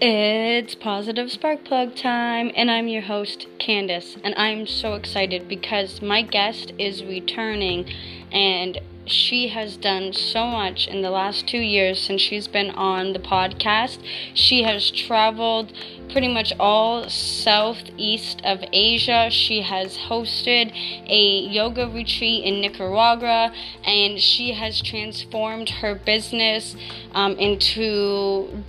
It's Positive Spark Plug time, and I'm your host, Candace. And I'm so excited because my guest is returning, and she has done so much in the last two years since she's been on the podcast. She has traveled pretty much all southeast of Asia. She has hosted a yoga retreat in Nicaragua, and she has transformed her business um, into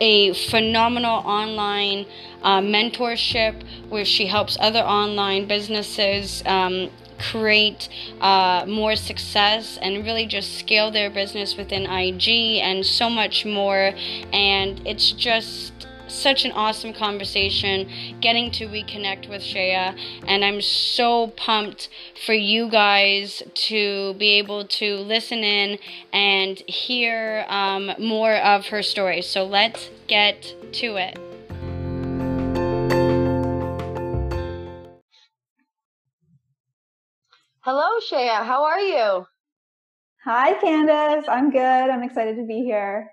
a phenomenal online uh, mentorship where she helps other online businesses um, create uh, more success and really just scale their business within IG and so much more. And it's just such an awesome conversation getting to reconnect with Shaya and I'm so pumped for you guys to be able to listen in and hear um, more of her story. So let's get to it. Hello, Shaya. How are you? Hi, Candace. I'm good. I'm excited to be here.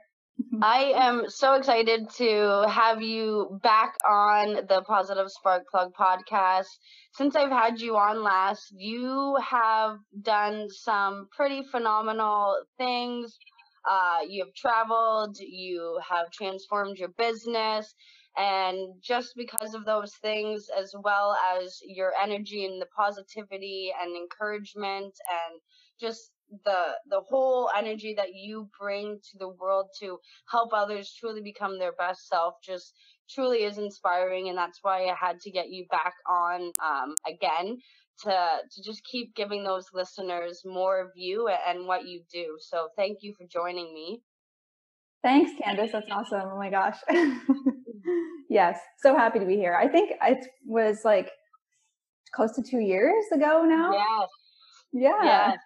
I am so excited to have you back on the Positive Spark Plug podcast. Since I've had you on last, you have done some pretty phenomenal things. Uh, you have traveled, you have transformed your business, and just because of those things, as well as your energy and the positivity and encouragement and just the the whole energy that you bring to the world to help others truly become their best self just truly is inspiring and that's why I had to get you back on um, again to to just keep giving those listeners more of you and what you do. So thank you for joining me. Thanks, Candace. That's awesome. Oh my gosh. yes, so happy to be here. I think it was like close to two years ago now. Yes. Yeah. Yes.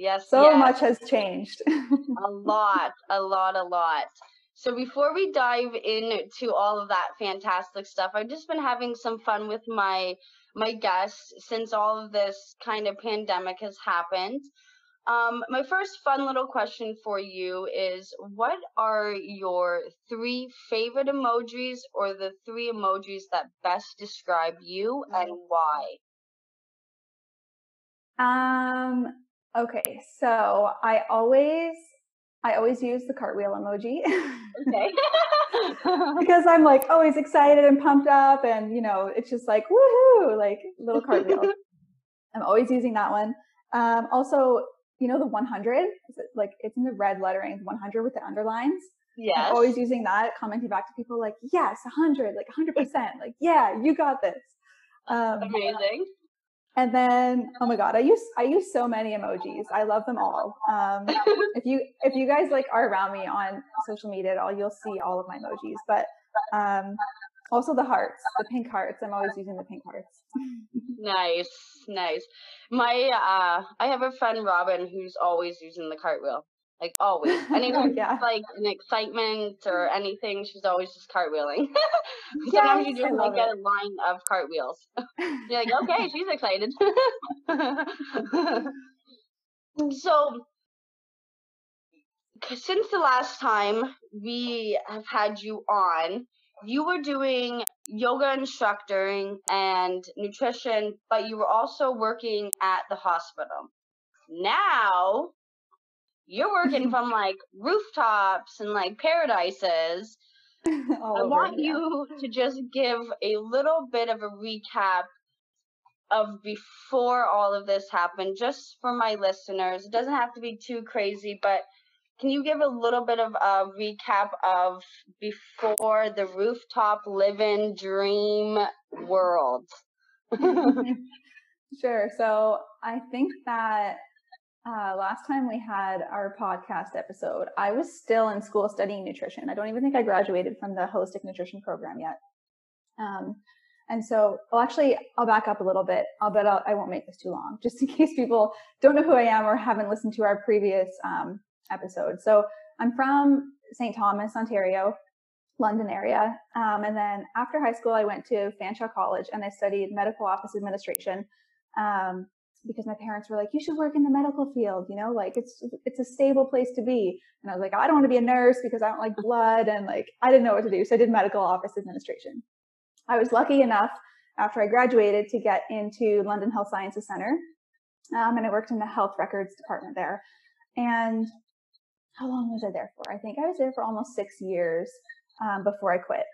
Yes. So yes. much has changed. a lot, a lot, a lot. So before we dive into all of that fantastic stuff, I've just been having some fun with my my guests since all of this kind of pandemic has happened. Um, my first fun little question for you is what are your three favorite emojis or the three emojis that best describe you and why? Um, Okay, so I always I always use the cartwheel emoji. Okay. because I'm like always excited and pumped up and you know, it's just like woohoo, like little cartwheel. I'm always using that one. Um, also, you know the 100? It like it's in the red lettering, 100 with the underlines. Yeah. I'm always using that, commenting back to people like, yes, 100, like 100%, like, yeah, you got this. Um, Amazing. And then, oh my god, I use I use so many emojis. I love them all. Um, if you if you guys like are around me on social media at all, you'll see all of my emojis. But um, also the hearts, the pink hearts. I'm always using the pink hearts. nice, nice. My uh, I have a friend Robin who's always using the cartwheel like always. Anytime yeah. like an excitement or anything, she's always just cartwheeling. Sometimes yes, you just like get a line of cartwheels. You're like, okay, she's excited. so since the last time we have had you on, you were doing yoga instructing and nutrition, but you were also working at the hospital. Now you're working from like rooftops and like paradises. I want yeah. you to just give a little bit of a recap of before all of this happened, just for my listeners. It doesn't have to be too crazy, but can you give a little bit of a recap of before the rooftop living dream world? sure. So I think that uh, last time we had our podcast episode, I was still in school studying nutrition. I don't even think I graduated from the holistic nutrition program yet. Um, and so, well, actually, I'll back up a little bit. I'll bet I'll, I will not make this too long, just in case people don't know who I am or haven't listened to our previous um, episode. So, I'm from St. Thomas, Ontario, London area. Um, and then after high school, I went to Fanshawe College and I studied medical office administration. Um, because my parents were like, you should work in the medical field, you know, like it's, it's a stable place to be. And I was like, I don't want to be a nurse because I don't like blood. And like, I didn't know what to do. So I did medical office administration. I was lucky enough after I graduated to get into London Health Sciences Center. Um, and I worked in the health records department there. And how long was I there for? I think I was there for almost six years um, before I quit.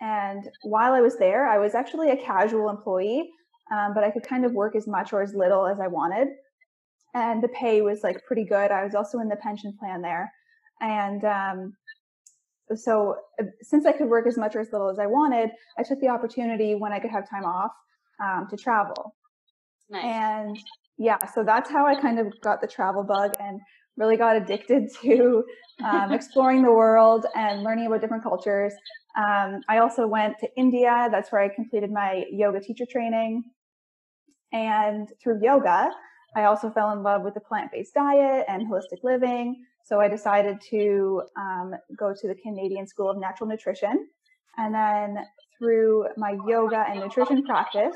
And while I was there, I was actually a casual employee um, but I could kind of work as much or as little as I wanted. And the pay was like pretty good. I was also in the pension plan there. And um, so uh, since I could work as much or as little as I wanted, I took the opportunity when I could have time off um, to travel. Nice. And yeah, so that's how I kind of got the travel bug and really got addicted to um, exploring the world and learning about different cultures. Um, I also went to India. That's where I completed my yoga teacher training. And through yoga, I also fell in love with the plant-based diet and holistic living. So I decided to um, go to the Canadian School of Natural Nutrition. And then through my yoga and nutrition practice,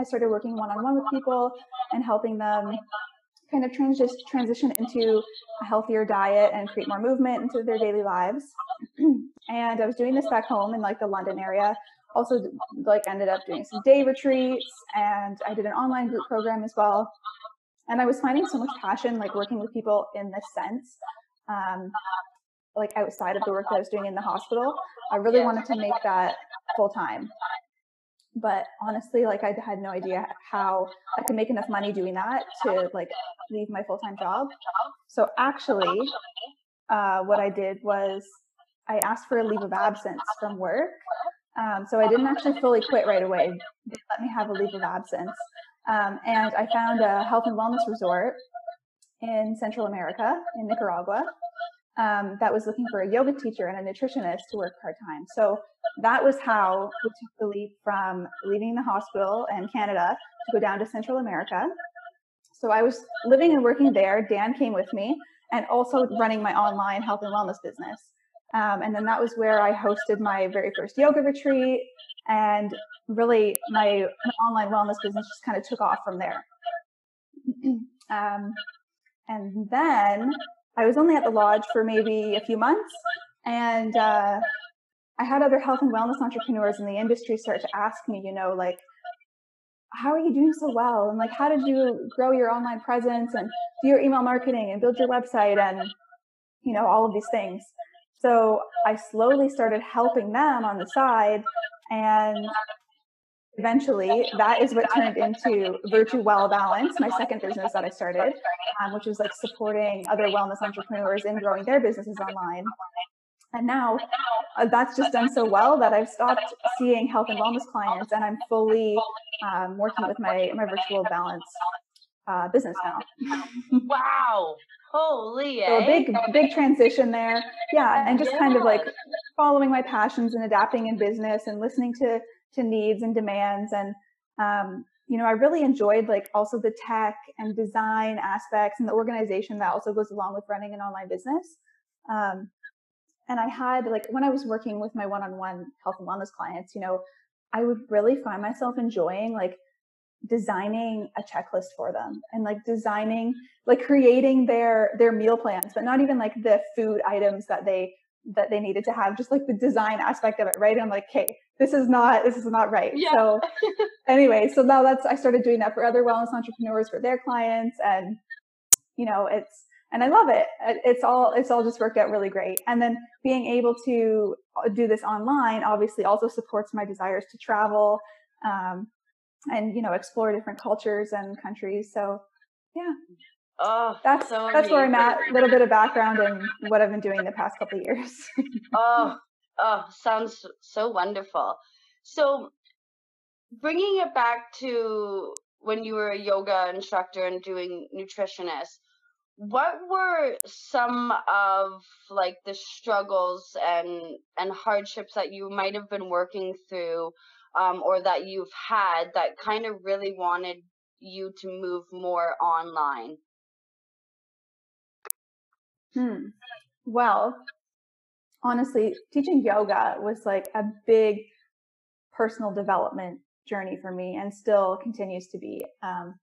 I started working one-on-one with people and helping them kind of trans- just transition into a healthier diet and create more movement into their daily lives. and I was doing this back home in like the London area. Also, like ended up doing some day retreats, and I did an online group program as well. And I was finding so much passion, like working with people in this sense, um, like outside of the work that I was doing in the hospital. I really wanted to make that full time but honestly like i had no idea how i could make enough money doing that to like leave my full-time job. So actually uh, what i did was i asked for a leave of absence from work um, so i didn't actually fully quit right away. They let me have a leave of absence um, and i found a health and wellness resort in central america in nicaragua um, that was looking for a yoga teacher and a nutritionist to work part time. So that was how we took the leap from leaving the hospital and Canada to go down to Central America. So I was living and working there. Dan came with me and also running my online health and wellness business. Um, and then that was where I hosted my very first yoga retreat. And really, my, my online wellness business just kind of took off from there. um, and then I was only at the lodge for maybe a few months, and uh, I had other health and wellness entrepreneurs in the industry start to ask me, you know, like, how are you doing so well? And like, how did you grow your online presence and do your email marketing and build your website and, you know, all of these things. So I slowly started helping them on the side. And eventually that is what turned into Virtue Well Balance, my second business that I started, um, which was like supporting other wellness entrepreneurs in growing their businesses online. And now uh, that's just done so well that I've stopped seeing health and wellness clients and I'm fully um, working with my, my virtual balance uh, business now. wow. Holy. So a big, big transition there. Yeah. And just kind of like following my passions and adapting in business and listening to to needs and demands and um, you know i really enjoyed like also the tech and design aspects and the organization that also goes along with running an online business. Um, and i had like when i was working with my one-on-one health and wellness clients you know i would really find myself enjoying like designing a checklist for them and like designing like creating their their meal plans but not even like the food items that they that they needed to have just like the design aspect of it right? And i'm like okay this is not this is not right yeah. so anyway so now that's i started doing that for other wellness entrepreneurs for their clients and you know it's and i love it it's all it's all just worked out really great and then being able to uh, do this online obviously also supports my desires to travel um, and you know explore different cultures and countries so yeah Oh, that's so that's where I'm at. A little bit of background and what I've been doing the past couple of years. oh, oh, sounds so wonderful. So, bringing it back to when you were a yoga instructor and doing nutritionist, what were some of like the struggles and and hardships that you might have been working through, um, or that you've had that kind of really wanted you to move more online? Hmm. Well, honestly, teaching yoga was like a big personal development journey for me and still continues to be. Um,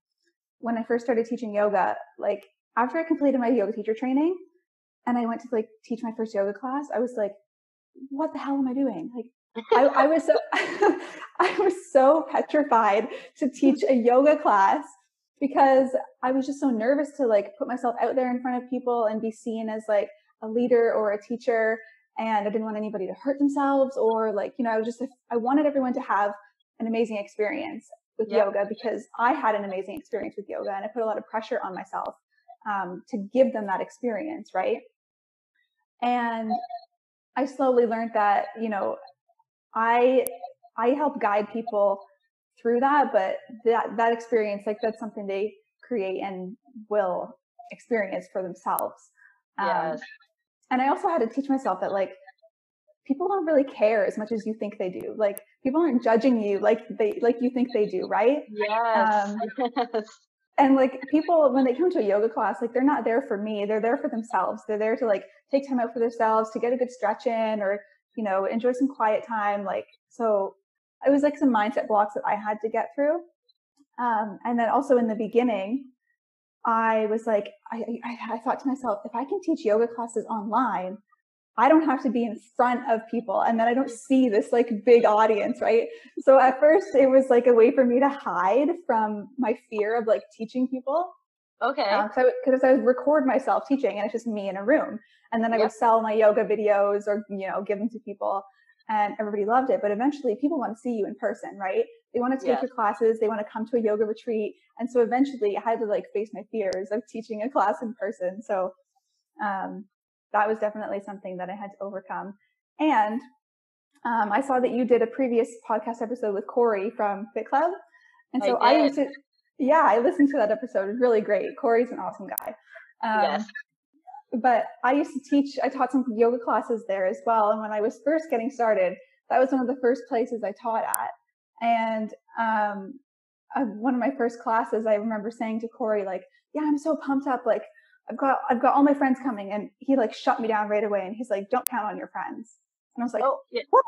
when I first started teaching yoga, like after I completed my yoga teacher training and I went to like teach my first yoga class, I was like, what the hell am I doing? Like I, I was so I was so petrified to teach a yoga class because I was just so nervous to like put myself out there in front of people and be seen as like a leader or a teacher and I didn't want anybody to hurt themselves or like you know I was just I wanted everyone to have an amazing experience with yep. yoga because I had an amazing experience with yoga and I put a lot of pressure on myself um, to give them that experience right and I slowly learned that you know I I help guide people through that, but that that experience, like that's something they create and will experience for themselves. Um, yes. And I also had to teach myself that like people don't really care as much as you think they do. Like people aren't judging you like they like you think they do, right? Yes. Um, yes. And like people when they come to a yoga class, like they're not there for me. They're there for themselves. They're there to like take time out for themselves to get a good stretch in or you know, enjoy some quiet time. Like, so it was like some mindset blocks that I had to get through. Um, and then also in the beginning, I was like, I, I, I thought to myself, if I can teach yoga classes online, I don't have to be in front of people and then I don't see this like big audience, right? So at first it was like a way for me to hide from my fear of like teaching people. Okay. Because uh, I, I, would record myself teaching and it's just me in a room. And then I yep. would sell my yoga videos or, you know, give them to people and everybody loved it. But eventually people want to see you in person, right? They want to take your classes. They want to come to a yoga retreat. And so eventually I had to like face my fears of teaching a class in person. So, um, that was definitely something that I had to overcome. And, um, I saw that you did a previous podcast episode with Corey from Fit Club. And so I, I used to, yeah, I listened to that episode. It was really great. Corey's an awesome guy. Um, yes. But I used to teach, I taught some yoga classes there as well. And when I was first getting started, that was one of the first places I taught at. And um, uh, one of my first classes, I remember saying to Corey, like, yeah, I'm so pumped up. Like, I've got, I've got all my friends coming. And he like shut me down right away. And he's like, don't count on your friends. And I was like, oh, yeah. what?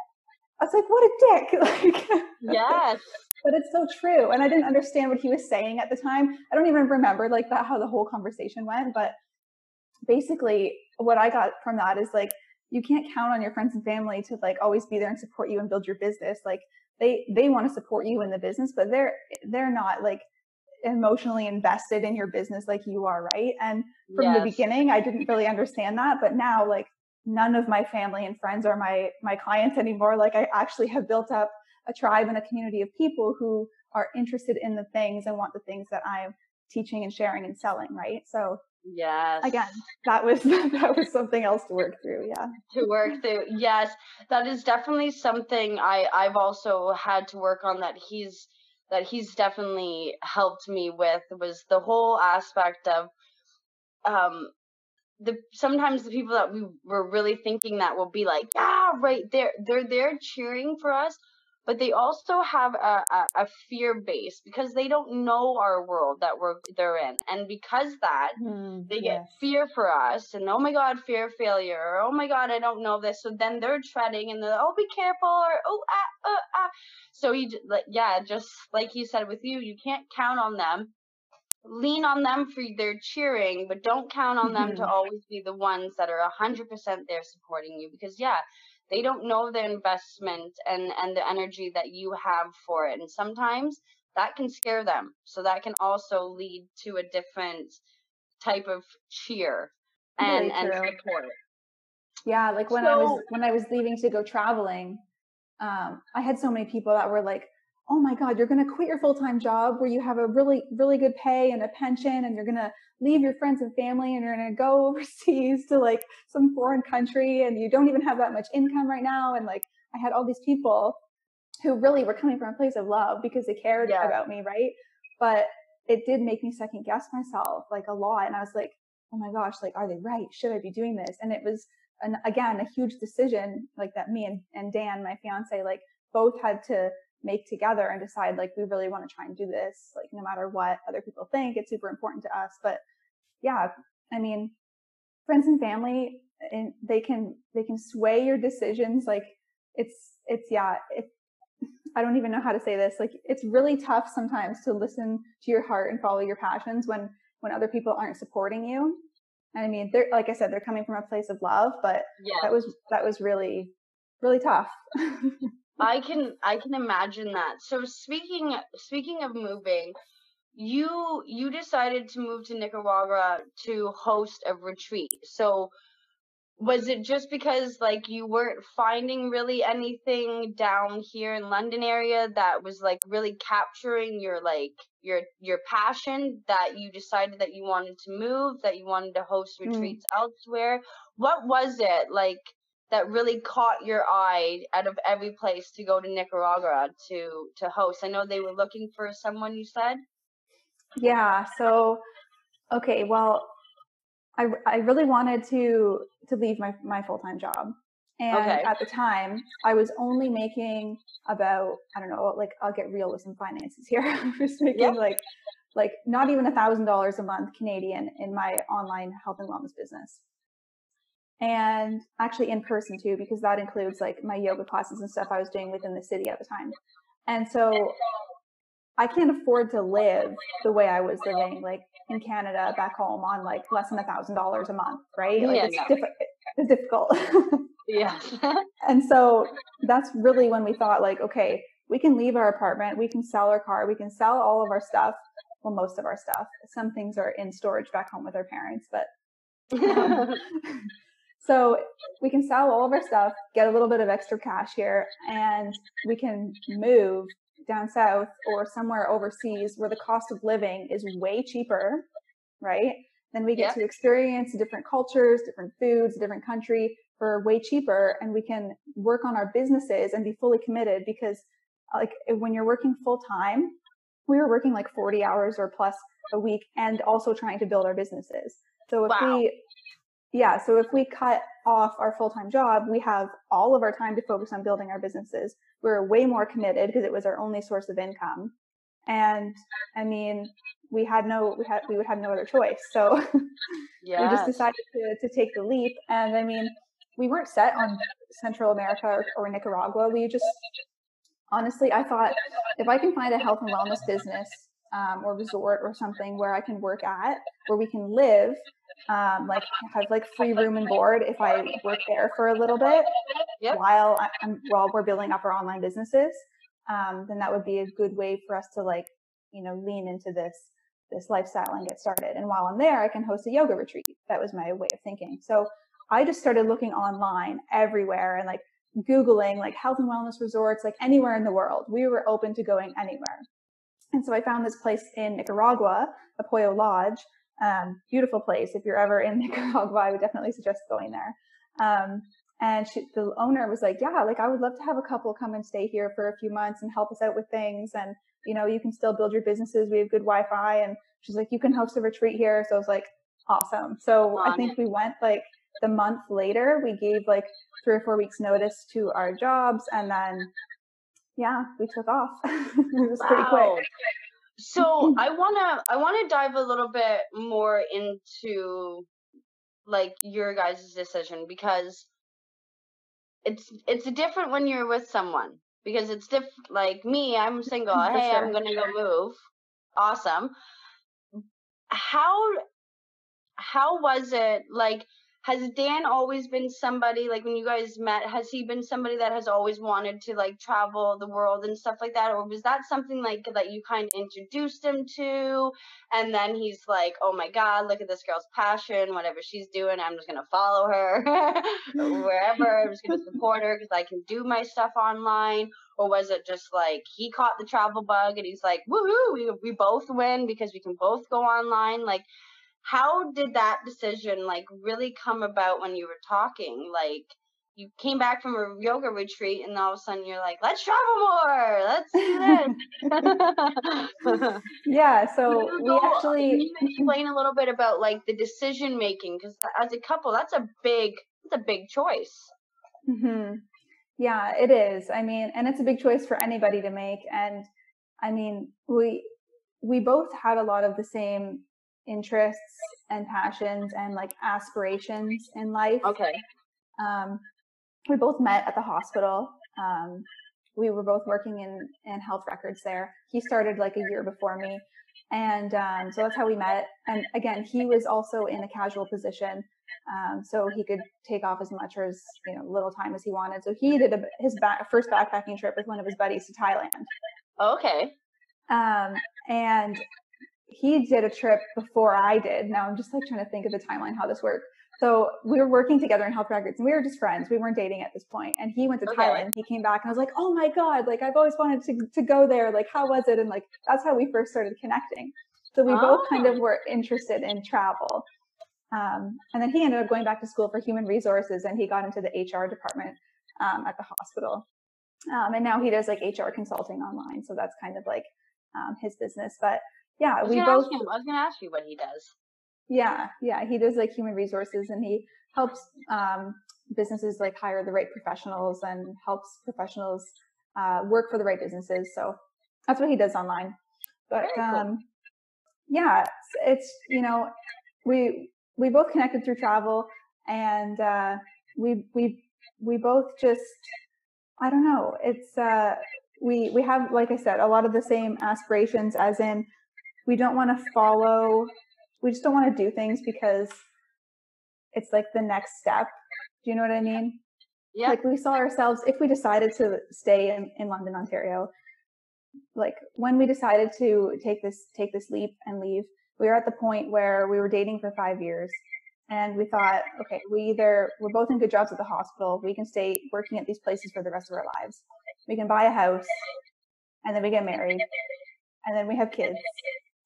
I was like, what a dick. like, yes. but it's so true. And I didn't understand what he was saying at the time. I don't even remember like that, how the whole conversation went. But basically what I got from that is like, you can't count on your friends and family to like always be there and support you and build your business. Like they, they want to support you in the business, but they're, they're not like emotionally invested in your business like you are. Right. And from yes. the beginning, I didn't really understand that, but now like none of my family and friends are my my clients anymore like i actually have built up a tribe and a community of people who are interested in the things and want the things that i'm teaching and sharing and selling right so yes. Again that was that was something else to work through yeah. To work through yes. That is definitely something i i've also had to work on that he's that he's definitely helped me with was the whole aspect of um the sometimes the people that we were really thinking that will be like, yeah, right there, they're there cheering for us, but they also have a, a, a fear base because they don't know our world that we're they're in, and because that mm, they yes. get fear for us, and oh my god, fear of failure, or oh my god, I don't know this, so then they're treading and they're oh be careful, or oh ah uh, ah, so you like yeah, just like you said with you, you can't count on them. Lean on them for their cheering, but don't count on them mm-hmm. to always be the ones that are 100% there supporting you because, yeah, they don't know the investment and, and the energy that you have for it. And sometimes that can scare them. So that can also lead to a different type of cheer and, and support. Yeah, like when so, I was when I was leaving to go traveling, um, I had so many people that were like, oh my God, you're going to quit your full time job where you have a really, really good pay and a pension, and you're going to leave your friends and family and you're going to go overseas to like some foreign country and you don't even have that much income right now. And like, I had all these people who really were coming from a place of love because they cared yeah. about me, right? But it did make me second guess myself like a lot. And I was like, oh my gosh, like, are they right? Should I be doing this? And it was, an, again, a huge decision like that me and, and Dan, my fiance, like both had to make together and decide like we really want to try and do this like no matter what other people think it's super important to us but yeah i mean friends and family and they can they can sway your decisions like it's it's yeah it, I don't even know how to say this. Like it's really tough sometimes to listen to your heart and follow your passions when when other people aren't supporting you. And I mean, they're like I said, they're coming from a place of love, but yeah. that was that was really really tough. I can I can imagine that. So speaking speaking of moving, you you decided to move to Nicaragua to host a retreat. So was it just because like you weren't finding really anything down here in London area that was like really capturing your like your your passion that you decided that you wanted to move that you wanted to host mm. retreats mm. elsewhere what was it like that really caught your eye out of every place to go to Nicaragua to to host I know they were looking for someone you said yeah so okay well I, I really wanted to to leave my, my full time job. And okay. at the time, I was only making about I don't know, like I'll get real with some finances here. I was making yep. like like not even a thousand dollars a month Canadian in my online health and wellness business. And actually in person too, because that includes like my yoga classes and stuff I was doing within the city at the time. And so I can't afford to live the way I was living like in Canada back home on like less than a thousand dollars a month, right? Like yeah, it's, no. diff- it's difficult. yeah. and so that's really when we thought like, okay, we can leave our apartment, we can sell our car, we can sell all of our stuff, well, most of our stuff. Some things are in storage back home with our parents, but um, so we can sell all of our stuff, get a little bit of extra cash here, and we can move down south or somewhere overseas where the cost of living is way cheaper, right? Then we get to experience different cultures, different foods, different country for way cheaper and we can work on our businesses and be fully committed because like when you're working full time, we were working like 40 hours or plus a week and also trying to build our businesses. So if wow. we yeah, so if we cut off our full-time job, we have all of our time to focus on building our businesses. We're way more committed because it was our only source of income. And I mean, we had no, we had, we would have no other choice. So yes. we just decided to, to take the leap. And I mean, we weren't set on Central America or, or Nicaragua. We just, honestly, I thought if I can find a health and wellness business um, or resort or something where I can work at, where we can live um, like have like free room and board if I work there for a little bit yep. while I'm while we're building up our online businesses. Um, then that would be a good way for us to like you know lean into this this lifestyle and get started. And while I'm there, I can host a yoga retreat. That was my way of thinking. So I just started looking online everywhere and like googling like health and wellness resorts like anywhere in the world. We were open to going anywhere. And so I found this place in Nicaragua, Apoyo Lodge, um, beautiful place. If you're ever in Nicaragua, I would definitely suggest going there. Um, and she, the owner was like, yeah, like I would love to have a couple come and stay here for a few months and help us out with things. And, you know, you can still build your businesses. We have good Wi-Fi. And she's like, you can host a retreat here. So I was like, awesome. So I think we went like the month later, we gave like three or four weeks notice to our jobs. And then, yeah, we took off. it was wow. pretty quick so i want to i want to dive a little bit more into like your guys' decision because it's it's different when you're with someone because it's different like me i'm single hey sure. i'm gonna go move awesome how how was it like has Dan always been somebody like when you guys met? Has he been somebody that has always wanted to like travel the world and stuff like that, or was that something like that you kind of introduced him to, and then he's like, oh my god, look at this girl's passion, whatever she's doing, I'm just gonna follow her wherever. I'm just gonna support her because I can do my stuff online. Or was it just like he caught the travel bug and he's like, woohoo, we, we both win because we can both go online? Like, how did that decision like really come about when you were talking? Like you came back from a yoga retreat and all of a sudden you're like let's travel more! Let's do this! Yeah so we actually explain a little bit about like the decision making? Because as a couple that's a big that's a big choice. Mm-hmm. yeah it is. I mean and it's a big choice for anybody to make and i mean we we both had a lot of the same interests and passions and like aspirations in life. Okay. Um, we both met at the hospital. Um, we were both working in in health records there. He started like a year before me, and um, so that's how we met. And again, he was also in a casual position, um, so he could take off as much or as you know little time as he wanted. So he did a, his back, first backpacking trip with one of his buddies to Thailand. Okay. Um, and he did a trip before I did. Now I'm just like trying to think of the timeline how this worked. So we were working together in health records and we were just friends. We weren't dating at this point. And he went to okay. Thailand. He came back and I was like, oh my God, like I've always wanted to, to go there. Like, how was it? And like, that's how we first started connecting. So we oh. both kind of oh. were interested in travel. Um, and then he ended up going back to school for human resources and he got into the HR department um, at the hospital. Um, and now he does like HR consulting online. So that's kind of like um, his business. But yeah, we both. Him, I was going to ask you what he does. Yeah, yeah, he does like human resources and he helps um, businesses like hire the right professionals and helps professionals uh, work for the right businesses. So that's what he does online. But cool. um, yeah, it's, it's, you know we we both connected through travel and uh, we we we both just I don't know. It's uh, we we have like I said a lot of the same aspirations as in we don't want to follow we just don't want to do things because it's like the next step. Do you know what I mean? Yeah. Like we saw ourselves if we decided to stay in, in London, Ontario, like when we decided to take this take this leap and leave, we were at the point where we were dating for five years and we thought, okay, we either we're both in good jobs at the hospital, we can stay working at these places for the rest of our lives. We can buy a house and then we get married and then we have kids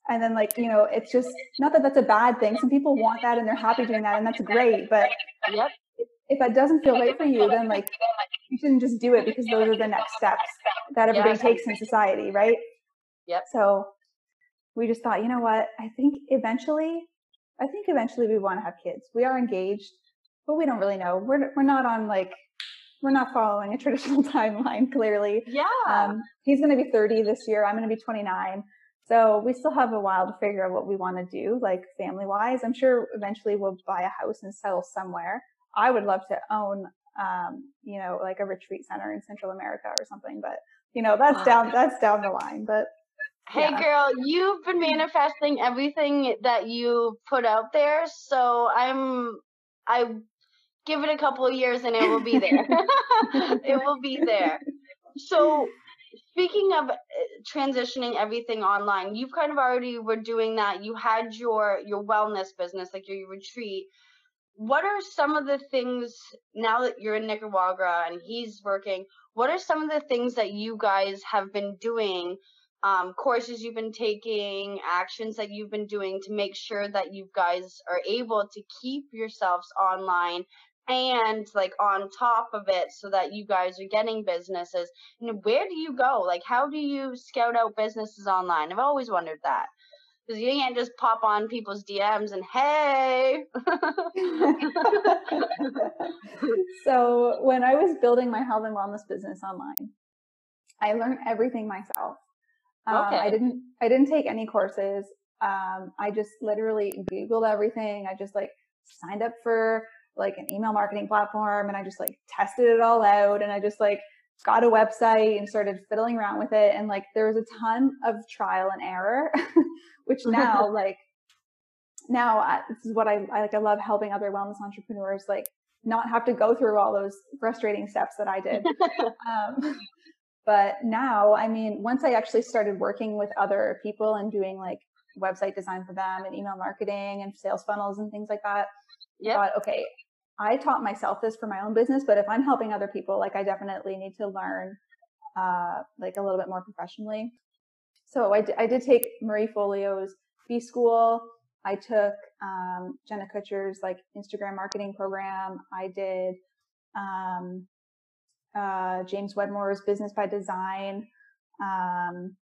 and then like you know it's just not that that's a bad thing. Some people want that and they're happy doing that and that's great but yep. if that doesn't feel right for you then like you shouldn't just do it because those are the next steps that everybody yeah. takes in society right? Yep. So we just thought you know what? I think eventually i think eventually we want to have kids. We are engaged but we don't really know. We're, we're not on like we're not following a traditional timeline clearly. Yeah. Um, he's going to be 30 this year. I'm going to be 29 so we still have a while to figure out what we want to do, like family wise. I'm sure eventually we'll buy a house and settle somewhere. I would love to own, um, you know, like a retreat center in Central America or something, but you know, that's down, that's down the line, but. Hey yeah. girl, you've been manifesting everything that you put out there. So I'm, I give it a couple of years and it will be there. it will be there. So speaking of uh, transitioning everything online you've kind of already were doing that. You had your your wellness business like your, your retreat. What are some of the things now that you're in nicaragua and he's working what are some of the things that you guys have been doing um, courses you've been taking actions that you've been doing to make sure that you guys are able to keep yourselves online and like on top of it so that you guys are getting businesses. And where do you go? Like how do you scout out businesses online? I've always wondered that. Because you can't just pop on people's dms and hey! So when i was building my health and wellness business online i learned everything myself. Um, okay. i didn't i didn't take any courses. Um, i just literally googled everything. I just like signed up for like an email marketing platform and I just like tested it all out and I just like got a website and started fiddling around with it and like there was a ton of trial and error which now like now I, this is what I, I like I love helping other wellness entrepreneurs like not have to go through all those frustrating steps that I did. Um, but now I mean once I actually started working with other people and doing like website design for them and email marketing and sales funnels and things like that yeah. thought, okay, I taught myself this for my own business, but if I'm helping other people, like I definitely need to learn uh, like a little bit more professionally. So I, d- I did take Marie Forleo's B School. I took um, Jenna Kutcher's like Instagram marketing program. I did um, uh, James Wedmore's Business by Design. Um,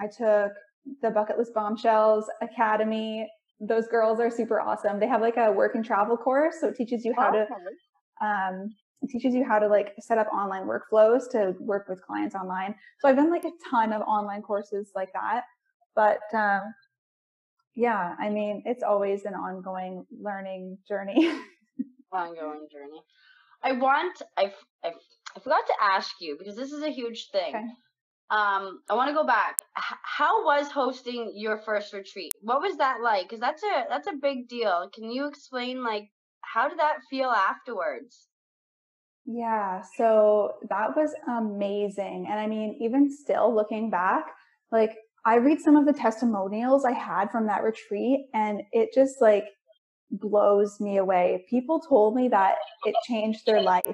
I took the Bucket List Bombshells Academy those girls are super awesome. They have like a work and travel course, so it teaches you how to um, it teaches you how to like set up online workflows to work with clients online. So I've done like a ton of online courses like that. But um, yeah, I mean, it's always an ongoing learning journey. ongoing journey. I want I, I I forgot to ask you because this is a huge thing. Okay. Um, I want to go back. H- how was hosting your first retreat? What was that like? Because that's a that's a big deal. Can you explain like how did that feel afterwards? Yeah, so that was amazing. And I mean, even still looking back, like I read some of the testimonials I had from that retreat and it just like blows me away. People told me that it changed their life.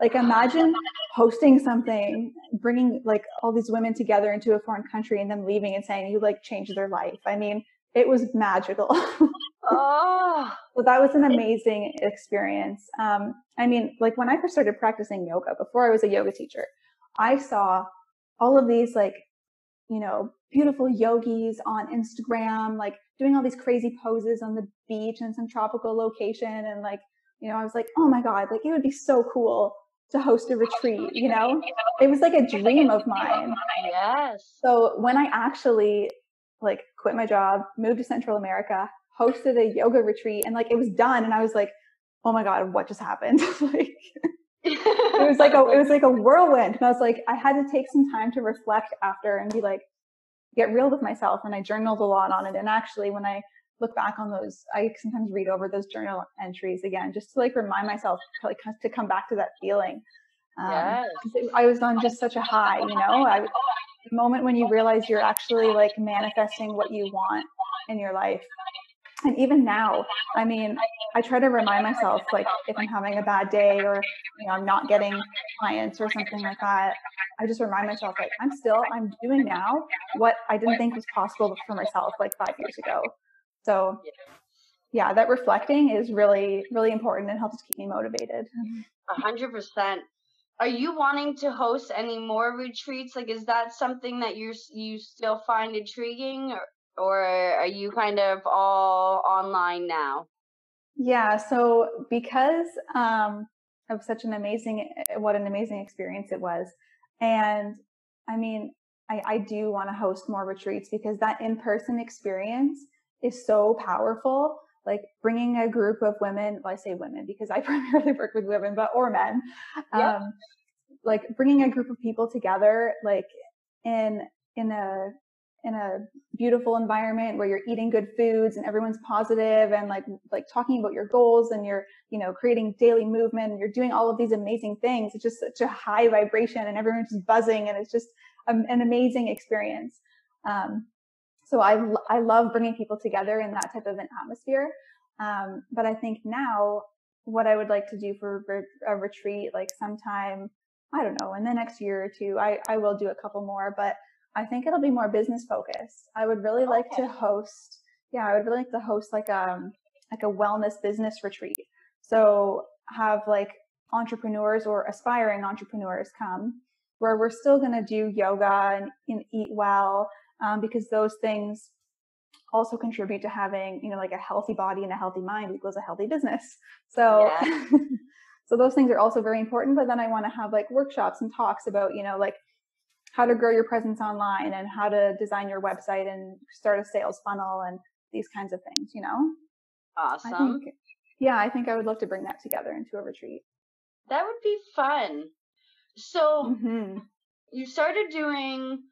Like imagine hosting something, bringing like all these women together into a foreign country and then leaving and saying you like changed their life. I mean, it was magical. oh, so that was an amazing experience. Um, I mean, like when I first started practicing yoga, before I was a yoga teacher, I saw all of these like, you know, beautiful yogis on Instagram, like doing all these crazy poses on the beach in some tropical location. And like, you know, I was like, oh my God, like it would be so cool to host a retreat, you know? It was like a dream of mine. yes. So when I actually like quit my job, moved to Central America, hosted a yoga retreat and like it was done and I was like, oh my God, what just happened? like it was like a it was like a whirlwind. And I was like, I had to take some time to reflect after and be like, get real with myself. And I journaled a lot on it. And actually when I look back on those, I sometimes read over those journal entries again, just to like remind myself to, like to come back to that feeling. Um, yes. I was on just such a high, you know, I, the moment when you realize you're actually like manifesting what you want in your life. And even now, I mean, I try to remind myself, like, if I'm having a bad day or, you know, I'm not getting clients or something like that, I just remind myself, like, I'm still, I'm doing now what I didn't think was possible for myself like five years ago. So yeah, that reflecting is really, really important and helps keep me motivated. A hundred percent. Are you wanting to host any more retreats? Like, is that something that you you still find intriguing, or, or are you kind of all online now? Yeah. So because um, of such an amazing, what an amazing experience it was, and I mean, I, I do want to host more retreats because that in person experience is so powerful. Like bringing a group of women, well, I say women because I primarily work with women, but or men. Yep. Um, like bringing a group of people together, like in in a in a beautiful environment where you're eating good foods and everyone's positive and like like talking about your goals and you're you know creating daily movement and you're doing all of these amazing things it's just such a high vibration and everyone's just buzzing and it's just a, an amazing experience um, so I, I love bringing people together in that type of an atmosphere. Um, but I think now what I would like to do for a retreat, like sometime, I don't know, in the next year or two, I, I will do a couple more, but I think it'll be more business focused. I would really like to host, yeah, I would really like to host like a, um, like a wellness business retreat. So have like entrepreneurs or aspiring entrepreneurs come where we're still going to do yoga and, and eat well um, because those things also contribute to having, you know, like a healthy body and a healthy mind equals a healthy business. So, yeah. so those things are also very important. But then I want to have like workshops and talks about, you know, like how to grow your presence online and how to design your website and start a sales funnel and these kinds of things, you know? Awesome. I think, yeah, I think I would love to bring that together into a retreat. That would be fun. So mm-hmm. you started doing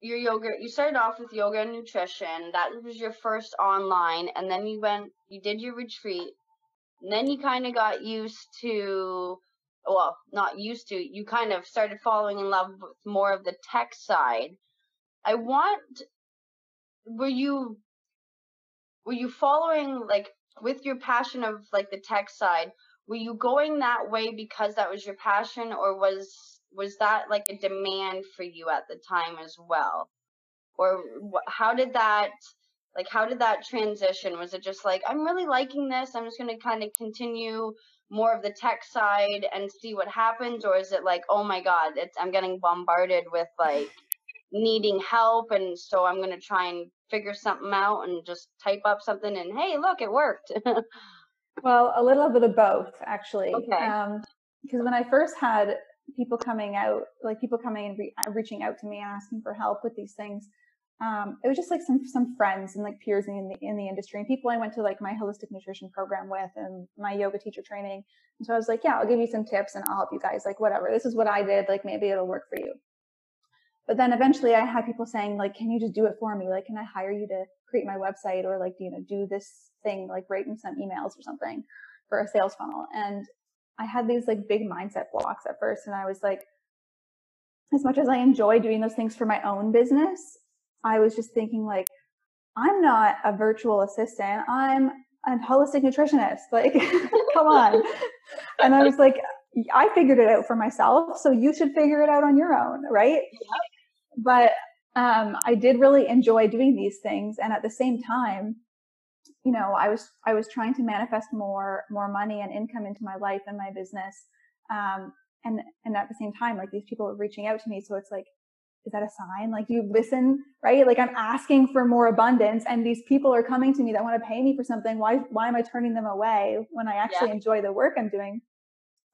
your yoga you started off with yoga and nutrition. That was your first online and then you went you did your retreat. And then you kind of got used to well not used to you kind of started falling in love with more of the tech side. I want were you were you following like with your passion of like the tech side were you going that way because that was your passion or was was that like a demand for you at the time as well? Or how did that like how did that transition? Was it just like i'm really liking this. I'm just going to kind of continue more of the tech side and see what happens or is it like oh my god it's i'm getting bombarded with like needing help and so i'm going to try and figure something out and just type up something and hey look it worked. Well a little bit of both actually. Okay. um because when i first had people coming out, like people coming and re- uh, reaching out to me and asking for help with these things. um, it was just like some some friends and like peers in the in the industry and people I went to like my holistic nutrition program with and my yoga teacher training. And so I was like, yeah, I'll give you some tips and I'll help you guys. Like whatever, this is what I did. Like maybe it'll work for you. But then eventually I had people saying like, can you just do it for me? Like, can I hire you to create my website or like, you know, do this thing, like write me some emails or something for a sales funnel. And I had these like big mindset blocks at first. And I was like, as much as I enjoy doing those things for my own business, I was just thinking like, I'm not a virtual assistant. I'm a holistic nutritionist. Like, come on. and I was like, I figured it out for myself. So you should figure it out on your own. Right. But, um, I did really enjoy doing these things. And at the same time, you know, I was, I was trying to manifest more, more money and income into my life and my business. Um, and, and at the same time, like these people were reaching out to me. So it's like, is that a sign? Like, you listen, right? Like I'm asking for more abundance and these people are coming to me that want to pay me for something. Why, why am I turning them away when I actually yeah. enjoy the work I'm doing?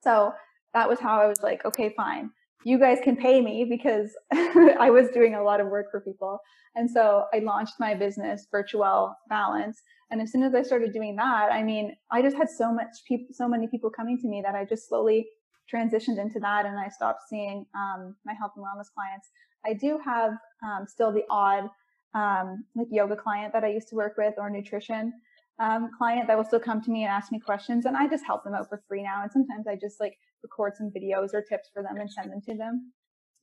So that was how I was like, okay, fine. You guys can pay me because I was doing a lot of work for people. And so I launched my business, Virtual Balance. And as soon as I started doing that, I mean, I just had so much people, so many people coming to me that I just slowly transitioned into that and I stopped seeing um, my health and wellness clients. I do have um, still the odd um, like yoga client that I used to work with or nutrition um, client that will still come to me and ask me questions and I just help them out for free now. And sometimes I just like record some videos or tips for them and send them to them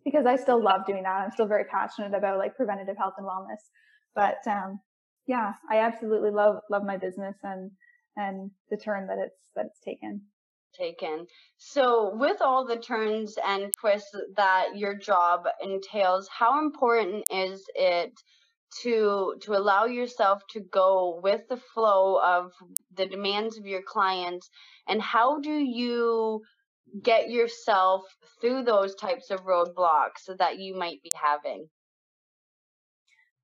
because I still love doing that. I'm still very passionate about like preventative health and wellness. But um, yeah, I absolutely love love my business and and the turn that it's that it's taken taken. So, with all the turns and twists that your job entails, how important is it to to allow yourself to go with the flow of the demands of your clients and how do you get yourself through those types of roadblocks that you might be having?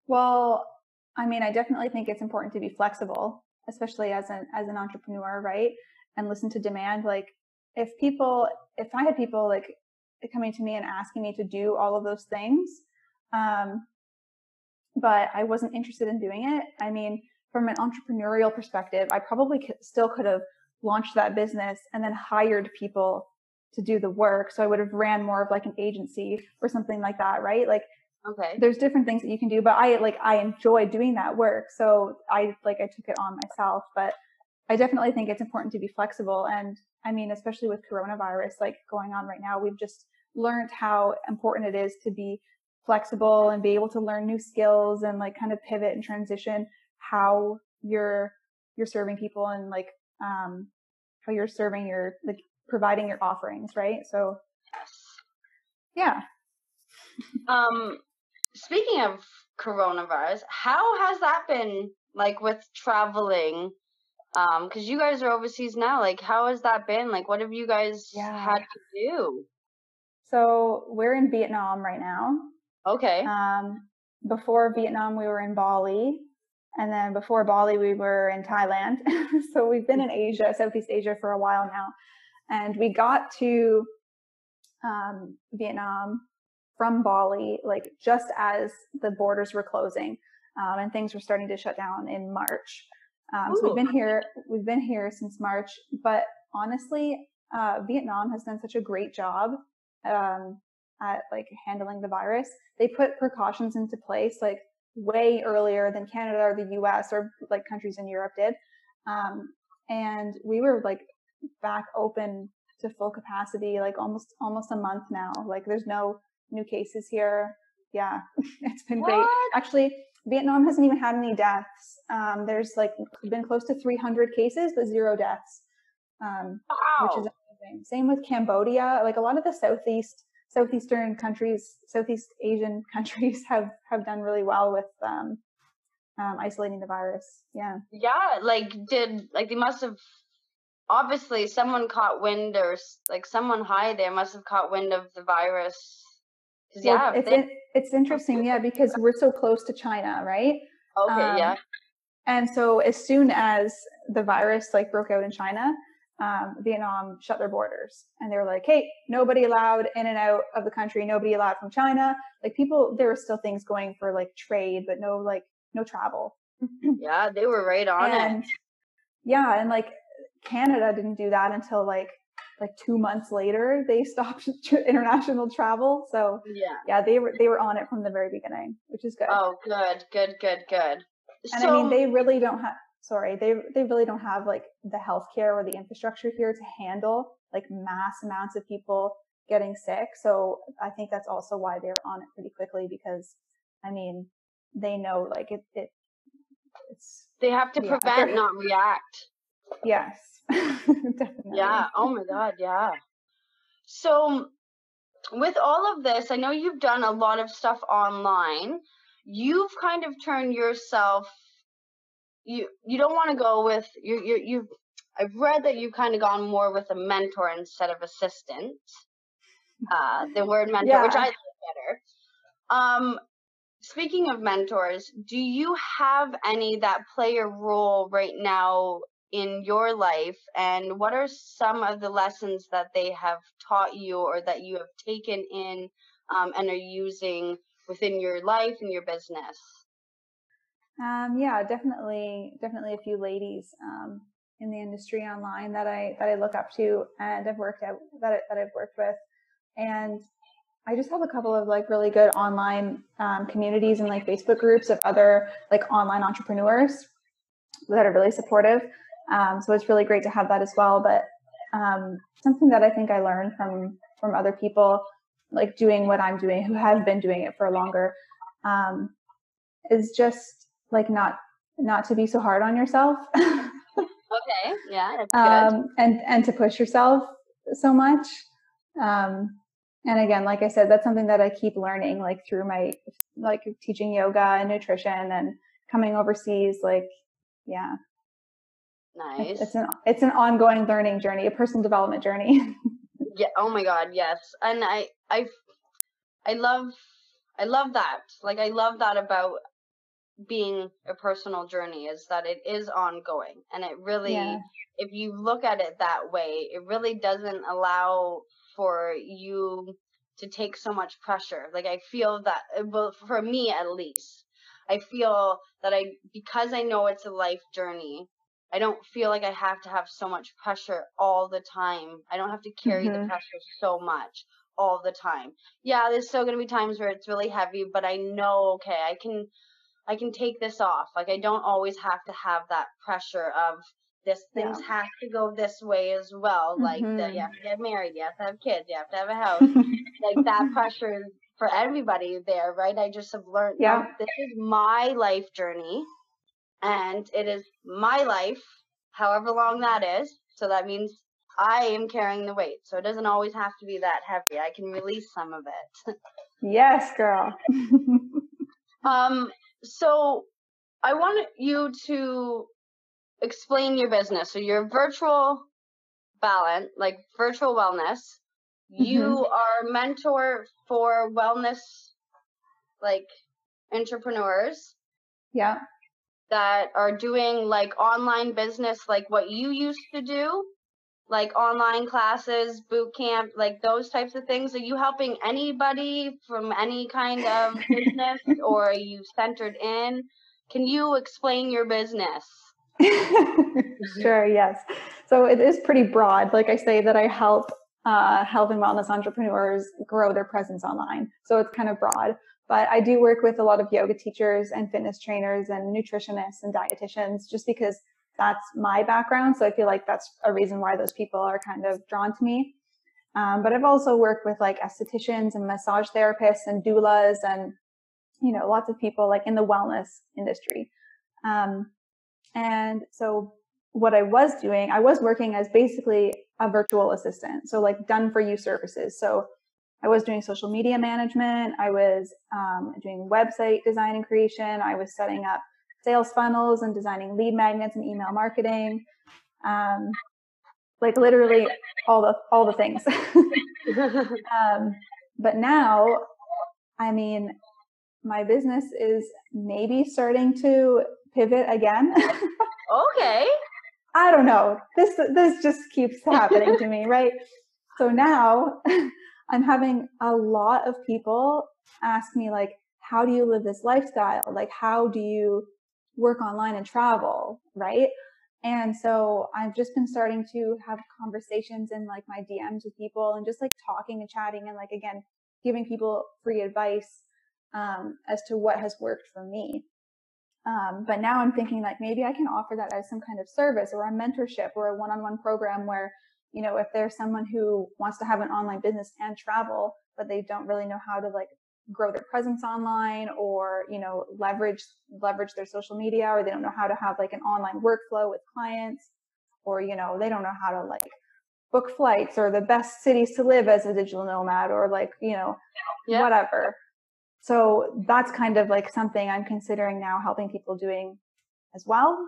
Well, I mean, I definitely think it's important to be flexible, especially as an as an entrepreneur, right? and listen to demand. Like if people, if I had people like coming to me and asking me to do all of those things, um, but I wasn't interested in doing it. I mean, from an entrepreneurial perspective, I probably still could have launched that business and then hired people to do the work. So I would have ran more of like an agency or something like that, right? Like, okay, there's different things that you can do, but I like I enjoy doing that work, so I like I took it on myself. But I definitely think it's important to be flexible. And I mean, especially with coronavirus like going on right now, we've just learned how important it is to be flexible and be able to learn new skills and like kind of pivot and transition how you're you're serving people and like um how you're serving your like providing your offerings, right? So yes yeah. um speaking of coronavirus, how has that been like with traveling um, because you guys are overseas now. Like, how has that been? Like, what have you guys yeah. had to do? So we're in Vietnam right now. Okay. Um, before Vietnam, we were in Bali, and then before Bali, we were in Thailand. so we've been in Asia, Southeast Asia, for a while now, and we got to um, Vietnam from Bali, like just as the borders were closing um, and things were starting to shut down in March. Um, so we've been here, we've been here since March, but honestly, uh, Vietnam has done such a great job, um, at like handling the virus. They put precautions into place like way earlier than Canada or the US or like countries in Europe did. Um, and we were like back open to full capacity, like almost, almost a month now. Like there's no new cases here. Yeah, it's been what? great. Actually, Vietnam hasn't even had any deaths. Um, there's like been close to 300 cases, but zero deaths, um, wow. which is amazing. Same with Cambodia. Like a lot of the southeast southeastern countries, Southeast Asian countries have have done really well with um, um, isolating the virus. Yeah. Yeah, like did like they must have obviously someone caught wind or like someone high there must have caught wind of the virus well, yeah, it's in, it's interesting, yeah, because we're so close to China, right? Okay, um, yeah. And so as soon as the virus like broke out in China, um, Vietnam shut their borders and they were like, hey, nobody allowed in and out of the country, nobody allowed from China. Like people, there were still things going for like trade, but no like no travel. yeah, they were right on and, it. Yeah, and like Canada didn't do that until like like two months later they stopped international travel. So yeah, yeah, they were they were on it from the very beginning, which is good. Oh, good, good, good, good. And so, I mean, they really don't have. Sorry, they they really don't have like the healthcare or the infrastructure here to handle like mass amounts of people getting sick. So I think that's also why they're on it pretty quickly because, I mean, they know like it, it it's they have to yeah, prevent, not react. Yes, definitely. Yeah. Oh my God. Yeah. So, with all of this, I know you've done a lot of stuff online. You've kind of turned yourself. You you don't want to go with you you you've. I've read that you've kind of gone more with a mentor instead of assistant. Uh, the word mentor, yeah. which I like better. Um, speaking of mentors, do you have any that play a role right now in your life and what are some of the lessons that they have taught you or that you have taken in um, and are using within your life and your business um, yeah definitely definitely a few ladies um, in the industry online that i that i look up to and i've worked out that, that i've worked with and I just have a couple of like really good online um, communities and like Facebook groups of other like online entrepreneurs that are really supportive. Um, so it's really great to have that as well. But um, something that I think I learned from from other people, like doing what I'm doing, who have been doing it for longer, um, is just like not not to be so hard on yourself. okay, yeah, um, and and to push yourself so much. Um, and again, like I said, that's something that I keep learning, like through my like teaching yoga and nutrition and coming overseas. Like, yeah, Nice. It's, it's an it's an ongoing learning journey, a personal development journey. yeah. Oh my God. Yes. And I I I love I love that. Like I love that about being a personal journey is that it is ongoing and it really yeah. if you look at it that way it really doesn't allow for you to take so much pressure like i feel that well for me at least i feel that i because i know it's a life journey I don't feel like I have to have so much pressure all the time. I don't have to carry mm-hmm. the pressure so much all the time. Yeah, there's still going to be times where it's really heavy, but I know okay, I can I can take this off. Like I don't always have to have that pressure of this things yeah. have to go this way as well. Mm-hmm. Like that you have to get married, you have to have kids, you have to have a house. like that pressure for everybody there, right? I just have learned yeah. this is my life journey and it is my life, however long that is. So that means I am carrying the weight. So it doesn't always have to be that heavy. I can release some of it. yes, girl. um, so I want you to explain your business. So you're virtual balance, like virtual wellness. Mm-hmm. You are mentor for wellness like entrepreneurs. Yeah that are doing like online business like what you used to do like online classes boot camp like those types of things. Are you helping anybody from any kind of business or are you centered in? Can you explain your business? Sure yes. So it is pretty broad. Like i say that i help uh, health and wellness entrepreneurs grow their presence online. So it's kind of broad but I do work with a lot of yoga teachers and fitness trainers and nutritionists and dietitians just because that's my background. So I feel like that's a reason why those people are kind of drawn to me. Um, but I've also worked with like estheticians and massage therapists and doulas and, you know, lots of people like in the wellness industry. Um, and so what I was doing, I was working as basically a virtual assistant. So like done for you services. So I was doing social media management. I was um, doing website design and creation. I was setting up sales funnels and designing lead magnets and email marketing. Um, like literally all the all the things. um, but now, I mean, my business is maybe starting to pivot again. okay. I don't know. This this just keeps happening to me, right? So now I'm having a lot of people ask me like, how do you live this lifestyle? Like, how do you work online and travel, right? And so I've just been starting to have conversations in like my DMs with people and just like talking and chatting and like again giving people free advice um, as to what has worked for me. Um, but now I'm thinking like maybe I can offer that as some kind of service or a mentorship or a one-on-one program where, you know, if there's someone who wants to have an online business and travel, but they don't really know how to like grow their presence online or, you know, leverage, leverage their social media or they don't know how to have like an online workflow with clients or, you know, they don't know how to like book flights or the best cities to live as a digital nomad or like, you know, yeah. whatever. So that's kind of like something I'm considering now helping people doing as well.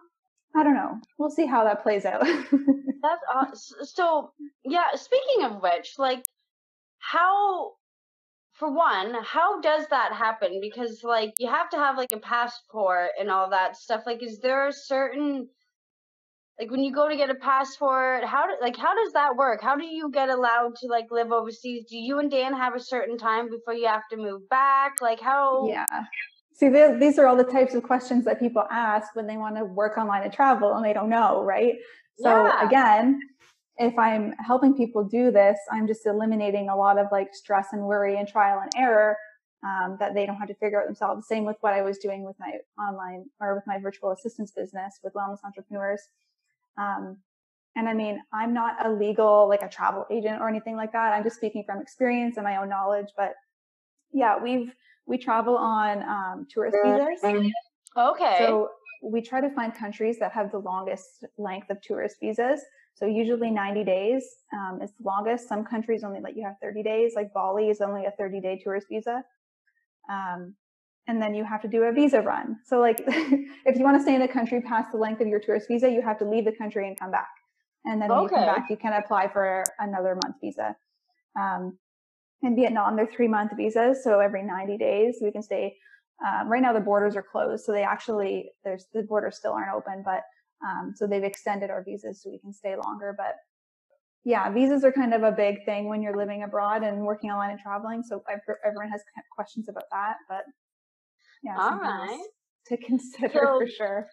I don't know. We'll see how that plays out. that's uh, so yeah, speaking of which, like how for one, how does that happen? Because like you have to have like a passport and all that stuff. Like is there a certain like when you go to get a passport how do, like how does that work how do you get allowed to like live overseas do you and dan have a certain time before you have to move back like how yeah see these are all the types of questions that people ask when they want to work online and travel and they don't know right so yeah. again if i'm helping people do this i'm just eliminating a lot of like stress and worry and trial and error um, that they don't have to figure out themselves same with what i was doing with my online or with my virtual assistance business with wellness entrepreneurs um, and I mean, I'm not a legal, like a travel agent or anything like that. I'm just speaking from experience and my own knowledge. But yeah, we've, we travel on um, tourist visas. Okay. So we try to find countries that have the longest length of tourist visas. So usually 90 days um, is the longest. Some countries only let you have 30 days. Like Bali is only a 30 day tourist visa. Um, and then you have to do a visa run. So like if you want to stay in the country past the length of your tourist visa, you have to leave the country and come back. And then when okay. you come back, you can apply for another month visa. Um, in Vietnam, they're three month visas. So every 90 days we can stay. Um, right now the borders are closed. So they actually, there's the borders still aren't open, but um, so they've extended our visas so we can stay longer. But yeah, visas are kind of a big thing when you're living abroad and working online and traveling. So everyone has questions about that, but yeah, all right. To consider so, for sure.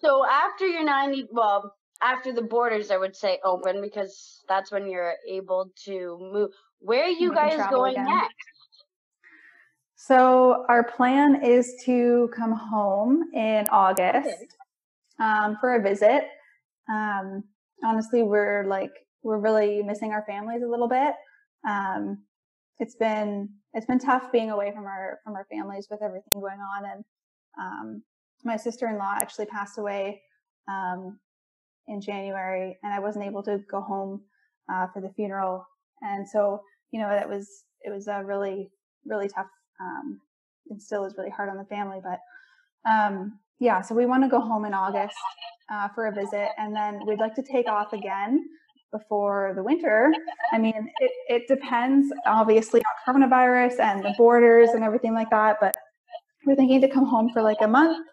So after your 90, well, after the borders, I would say open because that's when you're able to move. Where are you, you guys going again. next? So our plan is to come home in August okay. um, for a visit. Um, honestly, we're like we're really missing our families a little bit. Um, it's been it's been tough being away from our from our families with everything going on and um, my sister-in-law actually passed away um, in january and i wasn't able to go home uh, for the funeral and so you know that was it was a really really tough um, and still is really hard on the family but um, yeah so we want to go home in august uh, for a visit and then we'd like to take off again before the winter. I mean, it, it depends obviously on coronavirus and the borders and everything like that, but we're thinking to come home for like a month,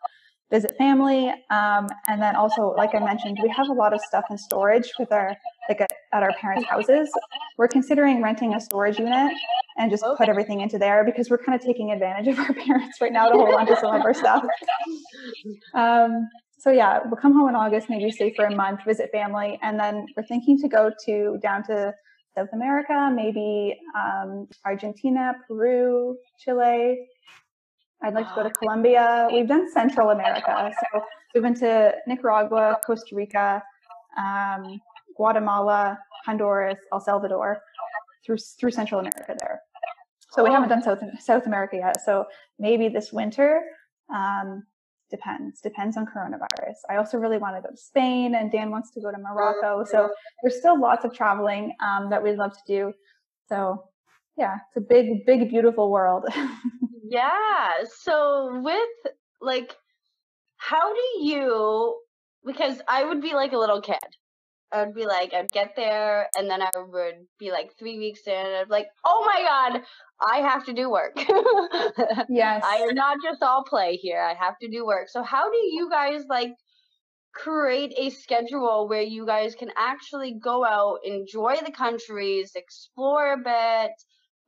visit family. Um, and then also, like I mentioned, we have a lot of stuff in storage with our, like at, at our parents' houses. We're considering renting a storage unit and just okay. put everything into there because we're kind of taking advantage of our parents right now to hold on to some of our stuff. Um, so yeah, we'll come home in August, maybe stay for a month, visit family, and then we're thinking to go to down to South America, maybe um, Argentina, Peru, Chile. I'd like to go to Colombia. We've done Central America, so we've been to Nicaragua, Costa Rica, um, Guatemala, Honduras, El Salvador, through through Central America there. So we haven't done South South America yet. So maybe this winter um, depends depends on coronavirus. I also really want to go to spain and dan wants to go to morocco. So there's still lots of traveling um, that we'd love to do. So yeah it's a big big beautiful world yeah so with like how do you because i would be like a little kid I would be like, I'd get there, and then I would be like three weeks in, and I'd be like, oh my god, I have to do work. yes, I am not just all play here. I have to do work. So how do you guys like create a schedule where you guys can actually go out, enjoy the countries, explore a bit,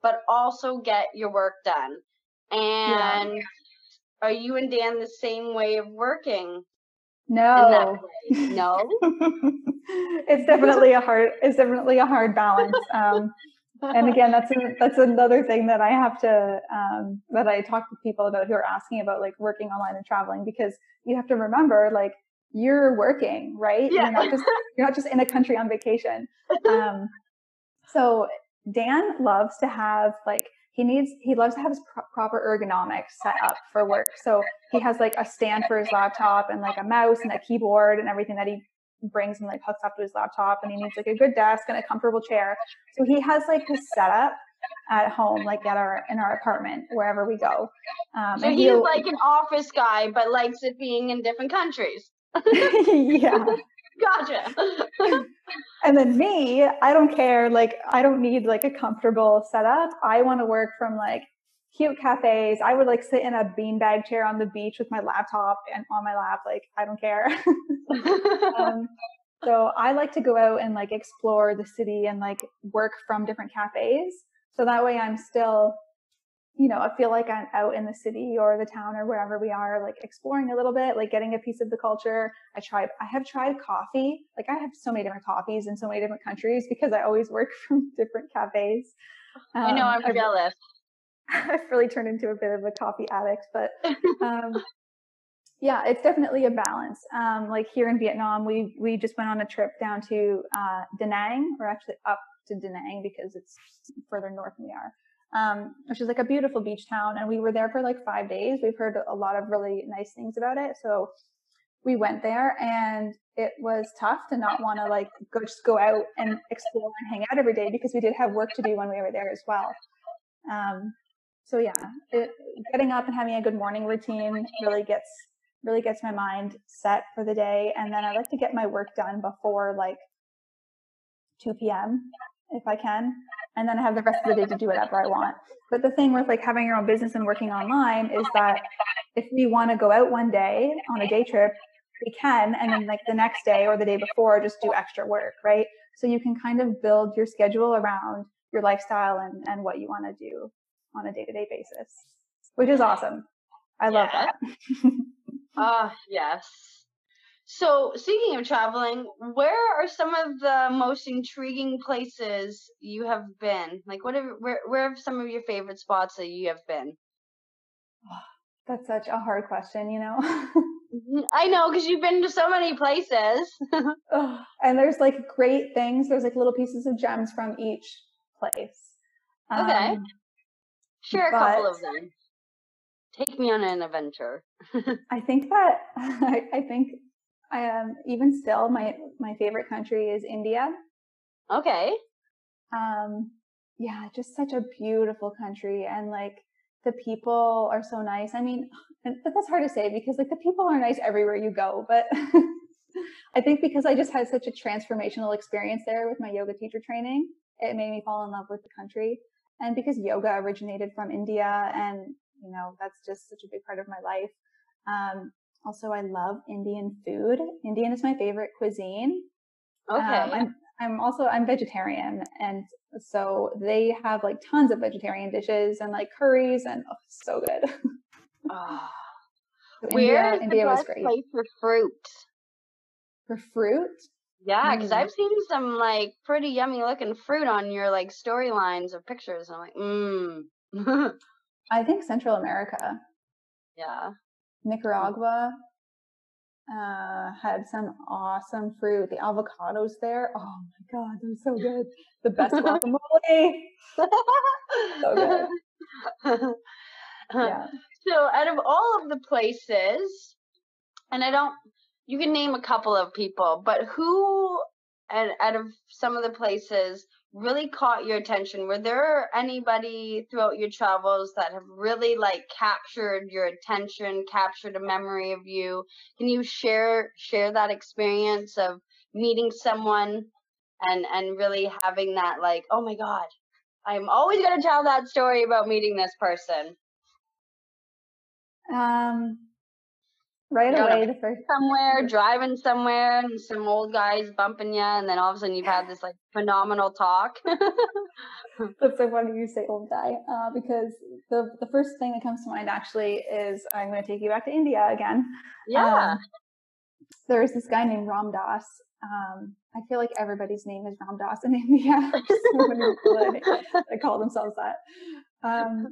but also get your work done. And yeah. are you and Dan the same way of working? No. No. it's definitely a hard it's definitely a hard balance. Um, and again, that's a, that's another thing that I have to um, that I talk to people about who are asking about like working online and traveling because you have to remember like you're working, right? Yeah. You're not just you're not just in a country on vacation. Um, so Dan loves to have like he needs he loves to have his pro- proper ergonomics set up for work. So he has like a stand for his laptop and like a mouse and a keyboard and everything that he brings and like hooks up to his laptop and he needs like a good desk and a comfortable chair. So he has like his setup at home, like at our in our apartment, wherever we go. Um, so he's like an office guy, but likes it being in different countries. yeah. Gotcha. and then me, I don't care. Like, I don't need like a comfortable setup. I want to work from like cute cafes. I would like sit in a beanbag chair on the beach with my laptop and on my lap. Like, I don't care. um, so I like to go out and like explore the city and like work from different cafes. So that way I'm still you know, I feel like I'm out in the city or the town or wherever we are, like exploring a little bit, like getting a piece of the culture. I tried, I have tried coffee. Like I have so many different coffees in so many different countries because I always work from different cafes. Um, I know, I'm I've, jealous. I've really turned into a bit of a coffee addict, but, um, yeah, it's definitely a balance. Um, like here in Vietnam, we, we just went on a trip down to, uh, Da Nang or actually up to Da Nang because it's further north than we are um, which is like a beautiful beach town. And we were there for like five days. We've heard a lot of really nice things about it. So we went there and it was tough to not want to like go just go out and explore and hang out every day because we did have work to do when we were there as well. Um, so yeah, it, getting up and having a good morning routine really gets really gets my mind set for the day. And then I like to get my work done before like 2 p.m. if I can and then I have the rest of the day to do whatever I want. But the thing with like having your own business and working online is that if we want to go out one day on a day trip, we can, and then like the next day or the day before, just do extra work, right? So you can kind of build your schedule around your lifestyle and, and what you want to do on a day to day basis, which is awesome. I love yeah. that. Ah, uh, yes. So, speaking of traveling, where are some of the most intriguing places you have been? Like, what have, where where are some of your favorite spots that you have been? That's such a hard question, you know. Mm-hmm. I know because you've been to so many places. and there's like great things. There's like little pieces of gems from each place. Okay. Um, Share a but, couple of them. Take me on an adventure. I think that I, I think um, even still, my my favorite country is India. Okay. Um, yeah, just such a beautiful country, and like the people are so nice. I mean, and, but that's hard to say because like the people are nice everywhere you go. But I think because I just had such a transformational experience there with my yoga teacher training, it made me fall in love with the country. And because yoga originated from India, and you know that's just such a big part of my life. Um, also, I love Indian food. Indian is my favorite cuisine. Um, okay. Um, I'm, I'm also I'm vegetarian, and so they have like tons of vegetarian dishes and like curries, and oh, so good. oh. so Where India, India was great. place for fruit? For fruit? Yeah, because mm. I've seen some like pretty yummy looking fruit on your like storylines of pictures, and I'm like, mmm. I think Central America. Yeah. Nicaragua uh, had some awesome fruit. The avocados there, oh my god, they're so good. The best guacamole. so good. Yeah. So, out of all of the places, and I don't, you can name a couple of people, but who, and out of some of the places, really caught your attention? Were there anybody throughout your travels that have really like captured your attention, captured a memory of you? Can you share share that experience of meeting someone and and really having that like, oh my god, I'm always going to tell that story about meeting this person? Um right away the first somewhere driving somewhere and some old guys bumping you and then all of a sudden you've had this like phenomenal talk. That's so funny you say old guy uh, because the the first thing that comes to mind actually is i'm going to take you back to india again. Yeah. Um, there's this guy named ram dass. Um, i feel like everybody's name is ram dass in india. They call themselves that. Um,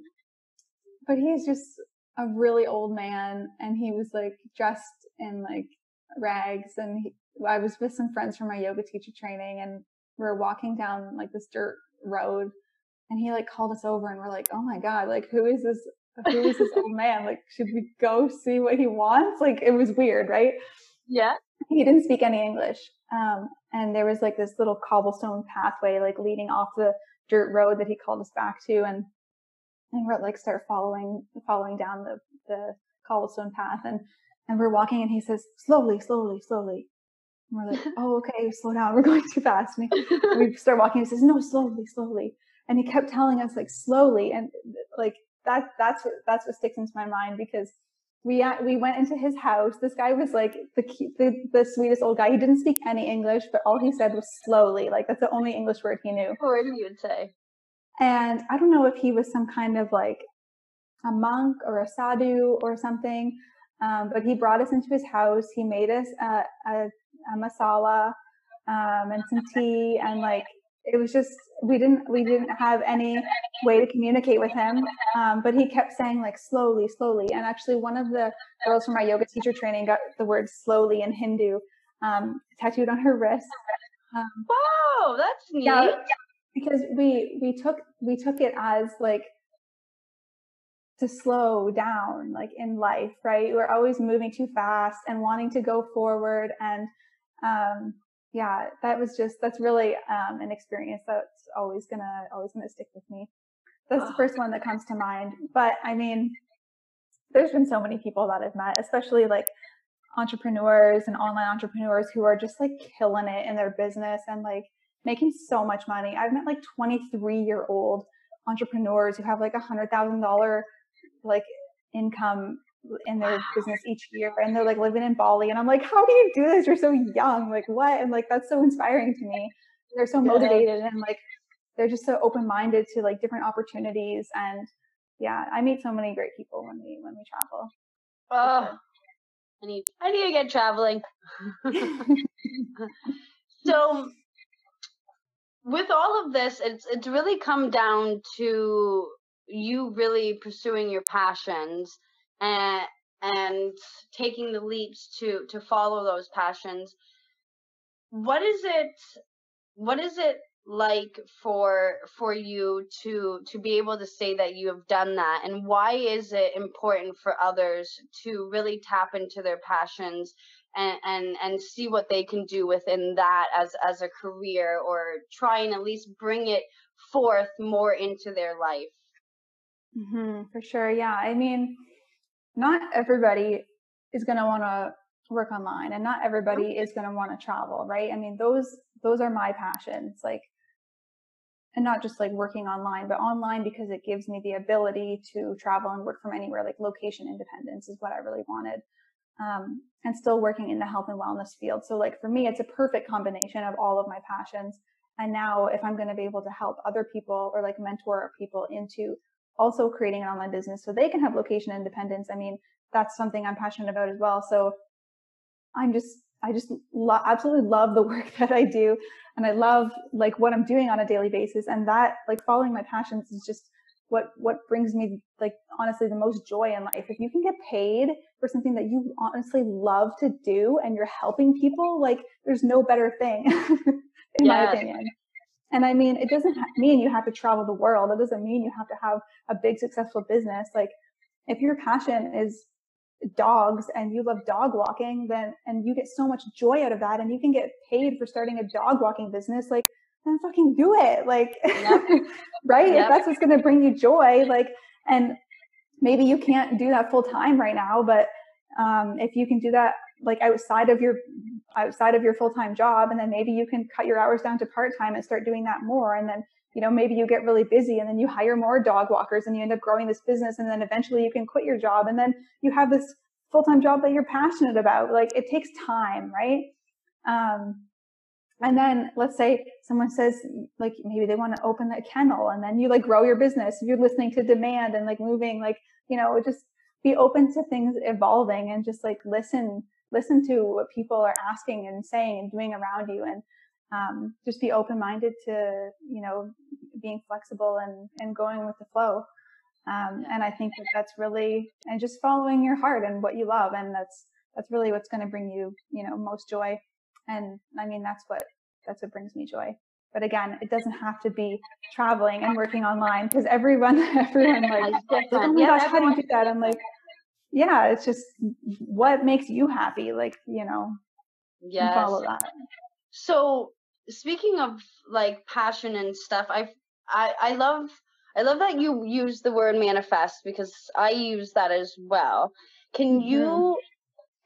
but he's just a really old man and he was like dressed in like rags and he, I was with some friends from my yoga teacher training and we are walking down like this dirt road and he like called us over and we're like, oh my God, like who is this? Who is this old man? Like, should we go see what he wants? Like, it was weird, right? Yeah. He didn't speak any English. Um, and there was like this little cobblestone pathway, like leading off the dirt road that he called us back to. And and we're like start following following down the the cobblestone path and and we're walking and he says slowly slowly slowly and we're like oh okay slow down we're going too fast and we start walking he says no slowly slowly and he kept telling us like slowly and like that that's what that's what sticks into my mind because we uh, we went into his house. This guy was like the, the the sweetest old guy. He didn't speak any English, but all he said was slowly. Like that's the only English word he knew. What word you would say? And I don't know if he was some kind of like a monk or a sadhu or something, um, but he brought us into his house. He made us a, a, a masala um, and some tea, and like it was just we didn't we didn't have any way to communicate with him. Um, but he kept saying like slowly, slowly. And actually, one of the girls from my yoga teacher training got the word slowly in Hindu um, tattooed on her wrist. Um, wow, that's neat. Yeah, because we we took we took it as like to slow down like in life right? We're always moving too fast and wanting to go forward and um yeah that was just that's really um an experience that's always gonna always gonna stick with me. That's the first one that comes to mind but i mean there's been so many people that i've met especially like entrepreneurs and online entrepreneurs who are just like killing it in their business and like making so much money. I've met like 23 year old entrepreneurs who have like a hundred thousand dollar like income in their business each year and they're like living in Bali and I'm like how do you do this? You're so young. Like what? And like that's so inspiring to me. They're so motivated and like they're just so open-minded to like different opportunities and yeah I meet so many great people when we when we travel oh sure. I need I need to get traveling. So with all of this, it's it's really come down to you really pursuing your passions and and taking the leaps to to follow those passions. What is it? What is it like for for you to to be able to say that you have done that and why is it important for others to really tap into their passions and and and see what they can do within that as as a career or try and at least bring it forth more into their life. Mm-hmm, for sure yeah i mean not everybody is going to want to work online and not everybody is going to want to travel right? I mean those those are my passions like and not just like working online but online because it gives me the ability to travel and work from anywhere like location independence is what i really wanted um, and still working in the health and wellness field. So like for me, it's a perfect combination of all of my passions. And now if I'm going to be able to help other people or like mentor people into also creating an online business so they can have location independence, I mean, that's something I'm passionate about as well. So I'm just, I just lo- absolutely love the work that I do. And I love like what I'm doing on a daily basis. And that like following my passions is just what what brings me like honestly the most joy in life. If you can get paid for something that you honestly love to do and you're helping people like there's no better thing in my opinion. and i mean it doesn't mean you have to travel the world. It doesn't mean you have to have a big successful business. Like if your passion is dogs and you love dog walking then and you get so much joy out of that and you can get paid for starting a dog walking business like then fucking do it. Like, yep. right? Yep. If that's what's going to bring you joy, like, and maybe you can't do that full time right now, but um, if you can do that like outside of your outside of your full time job, and then maybe you can cut your hours down to part time and start doing that more, and then you know maybe you get really busy and then you hire more dog walkers and you end up growing this business and then eventually you can quit your job and then you have this full-time job that you're passionate about. Like it takes time, right? Um, and then let's say someone says like maybe they want to open a kennel and then you like grow your business. You're listening to demand and like moving, like, you know, just be open to things evolving and just like listen, listen to what people are asking and saying and doing around you. And um, just be open minded to, you know, being flexible and, and going with the flow. Um, and I think that that's really, and just following your heart and what you love. And that's, that's really what's going to bring you, you know, most joy. And I mean, that's what, that's what brings me joy. But again, it doesn't have to be traveling and working online because everyone, everyone like, like, oh my yeah, gosh, how do you do that? I'm like, yeah, it's just what makes you happy. Like, you know, yes. follow that. So speaking of like passion and stuff, I I I love I love that you use the word manifest because I use that as well. Can mm-hmm. you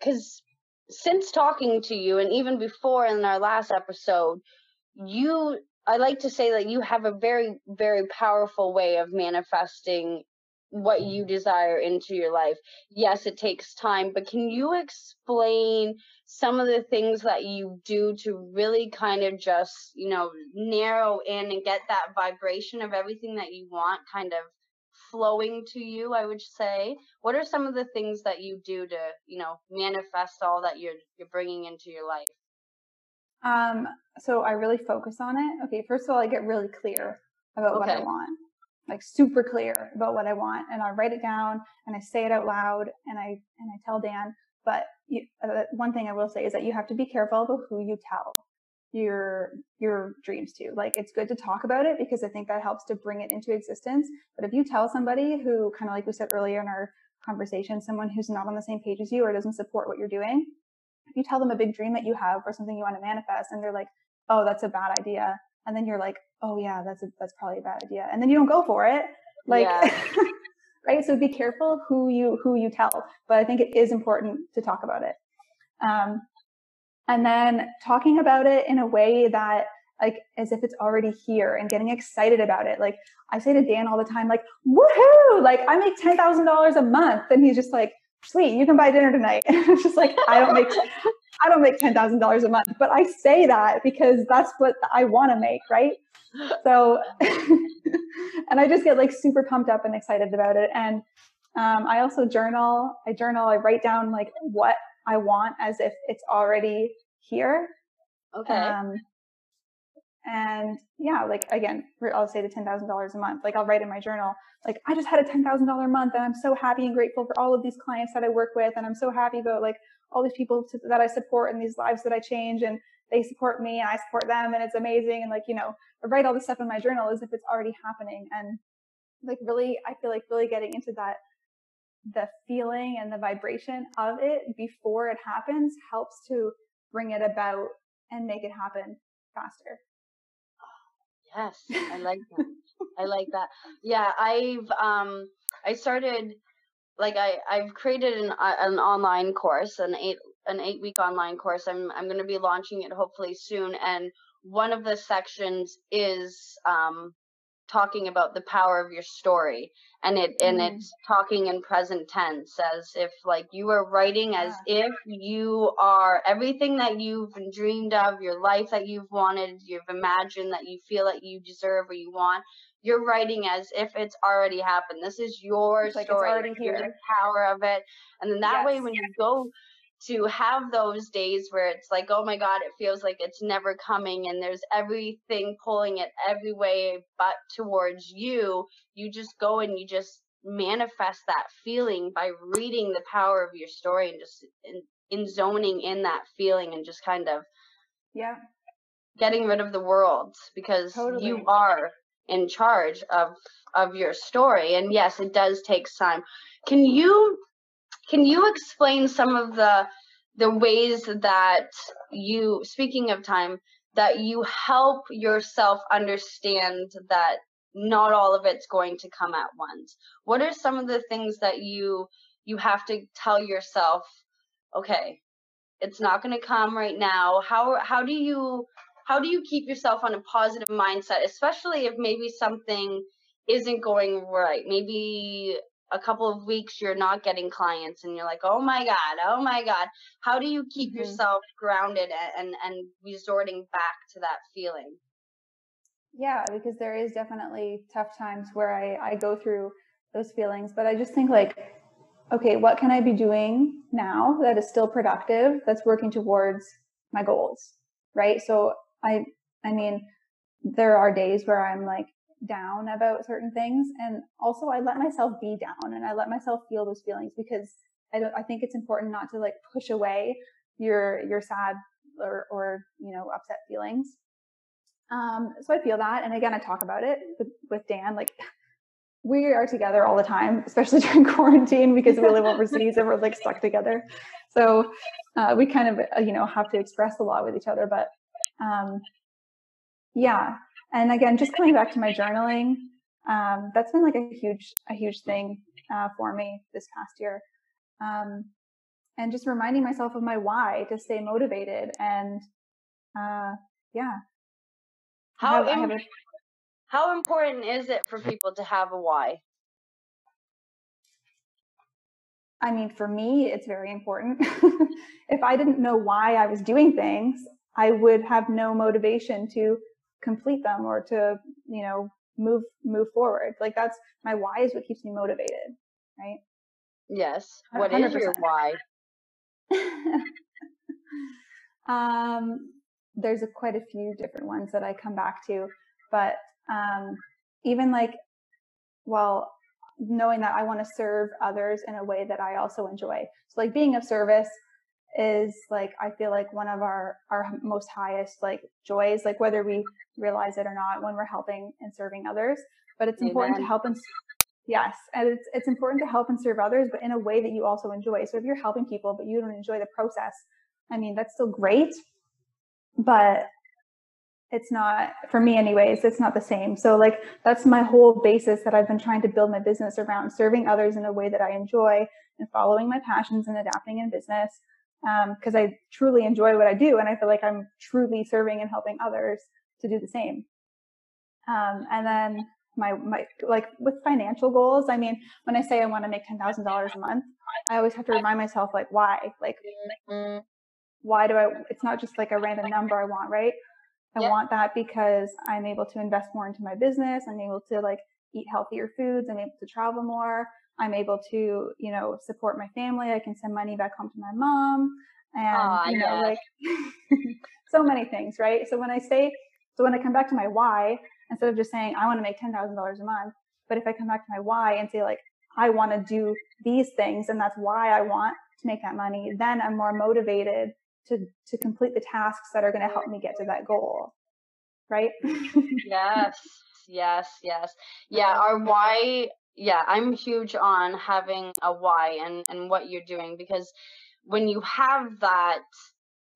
cuz since talking to you and even before in our last episode, you I like to say that you have a very very powerful way of manifesting what you mm-hmm. desire into your life. Yes, it takes time, but can you explain some of the things that you do to really kind of just, you know, narrow in and get that vibration of everything that you want kind of flowing to you, I would say. What are some of the things that you do to, you know, manifest all that you're you're bringing into your life? Um, so I really focus on it. Okay, first of all, I get really clear about okay. what I want like super clear about what I want and I write it down and I say it out loud and I and I tell Dan. But you, uh, one thing I will say is that you have to be careful about who you tell your your dreams to. Like it's good to talk about it because I think that helps to bring it into existence. But if you tell somebody who kind of like we said earlier in our conversation, someone who's not on the same page as you or doesn't support what you're doing, if you tell them a big dream that you have or something you want to manifest and they're like, "Oh, that's a bad idea." And then you're like, oh yeah, that's a, that's probably a bad idea. And then you don't go for it. Like, yeah. right. So be careful who you, who you tell, but I think it is important to talk about it. Um, and then talking about it in a way that like as if it's already here and getting excited about it. Like I say to Dan all the time, like, woohoo, like I make $10,000 a month. And he's just like, sweet, you can buy dinner tonight. And it's just like, I don't make, I don't make $10,000 a month, but I say that because that's what I want to make. Right so and i just get like super pumped up and excited about it and um, i also journal i journal i write down like what i want as if it's already here okay um, and yeah like again i'll say the $10000 a month like i'll write in my journal like i just had a $10000 month and i'm so happy and grateful for all of these clients that i work with and i'm so happy about like all these people to, that i support and these lives that i change and they support me and I support them and it's amazing. And like, you know, I write all this stuff in my journal as if it's already happening. And like really, I feel like really getting into that, the feeling and the vibration of it before it happens helps to bring it about and make it happen faster. Yes, I like that. I like that. Yeah, I've um I started like I I've created an uh, an online course, an eight an eight week online course. I'm I'm going to be launching it hopefully soon, and one of the sections is um, talking about the power of your story, and it and mm-hmm. it's talking in present tense as if like you are writing yeah. as if you are everything that you've dreamed of, your life that you've wanted, you've imagined that you feel that you deserve or you want you're writing as if it's already happened. This is your it's story. Like it's already here. The power of it, and then that yes. way, when you go to have those days where it's like, oh my God, it feels like it's never coming and there's everything pulling it every way but towards you, you just go and you just manifest that feeling by reading the power of your story and just in, in zoning in that feeling and just kind of yeah. getting rid of the world because totally. you are in charge of of your story. And yes it does take time. Can you can you explain some of the the ways that you speaking of time that you help yourself understand that not all of it's going to come at once? What are some of the things that you you have to tell yourself okay it's not going to come right now. How how do you how do you keep yourself on a positive mindset especially if maybe something isn't going right? Maybe a couple of weeks you're not getting clients and you're like oh my god oh my god. How do you keep mm-hmm. yourself grounded and, and and resorting back to that feeling? Yeah because there is definitely tough times where i i go through those feelings but i just think like okay what can i be doing now that is still productive that's working towards my goals? Right? So i i mean there are days where i'm like down about certain things and also I let myself be down and I let myself feel those feelings because I don't I think it's important not to like push away your your sad or or you know upset feelings. Um so I feel that and again I talk about it with, with Dan like we are together all the time, especially during quarantine because we live overseas and we're like stuck together. So uh, we kind of, uh, you know, have to express a lot with each other. But um, yeah, and again, just coming back to my journaling, um, that's been like a huge, a huge thing uh, for me this past year. Um, and just reminding myself of my why to stay motivated and uh, yeah. How have, Im- a- how important is it for people to have a why? I mean, for me, it's very important. if I didn't know why I was doing things, I would have no motivation to complete them or to, you know, move, move forward. Like that's my why is what keeps me motivated. Right. Yes. What 100%. is your why? um, there's a, quite a few different ones that I come back to, but, um, even like, well, knowing that I want to serve others in a way that I also enjoy. So like being of service is like I feel like one of our our most highest like joys, like whether we realize it or not, when we're helping and serving others. But it's Amen. important to help and yes, and it's it's important to help and serve others, but in a way that you also enjoy. So if you're helping people but you don't enjoy the process, I mean that's still great, but it's not for me anyways it's not the same so like that's my whole basis that i've been trying to build my business around serving others in a way that i enjoy and following my passions and adapting in business because um, I truly enjoy what I do and I feel like I'm truly serving and helping others to do the same. Um, and then my my like with financial goals, I mean, when I say I want to make ten thousand dollars a month, I always have to remind myself like why, like why do I? It's not just like a random number I want, right? I want that because I'm able to invest more into my business. I'm able to like eat healthier foods. I'm able to travel more. I'm able to, you know, support my family. I can send money back home to my mom and, Aww, you know, like so many things, right? So when I say, so when I come back to my why, instead of just saying, I want to make $10,000 a month, but if I come back to my why and say like, I want to do these things and that's why I want to make that money, then I'm more motivated to, to complete the tasks that are going to help me get to that goal. Right? yes. Yes. Yes. Yeah. Our why yeah, I'm huge on having a why and and what you're doing because when you have that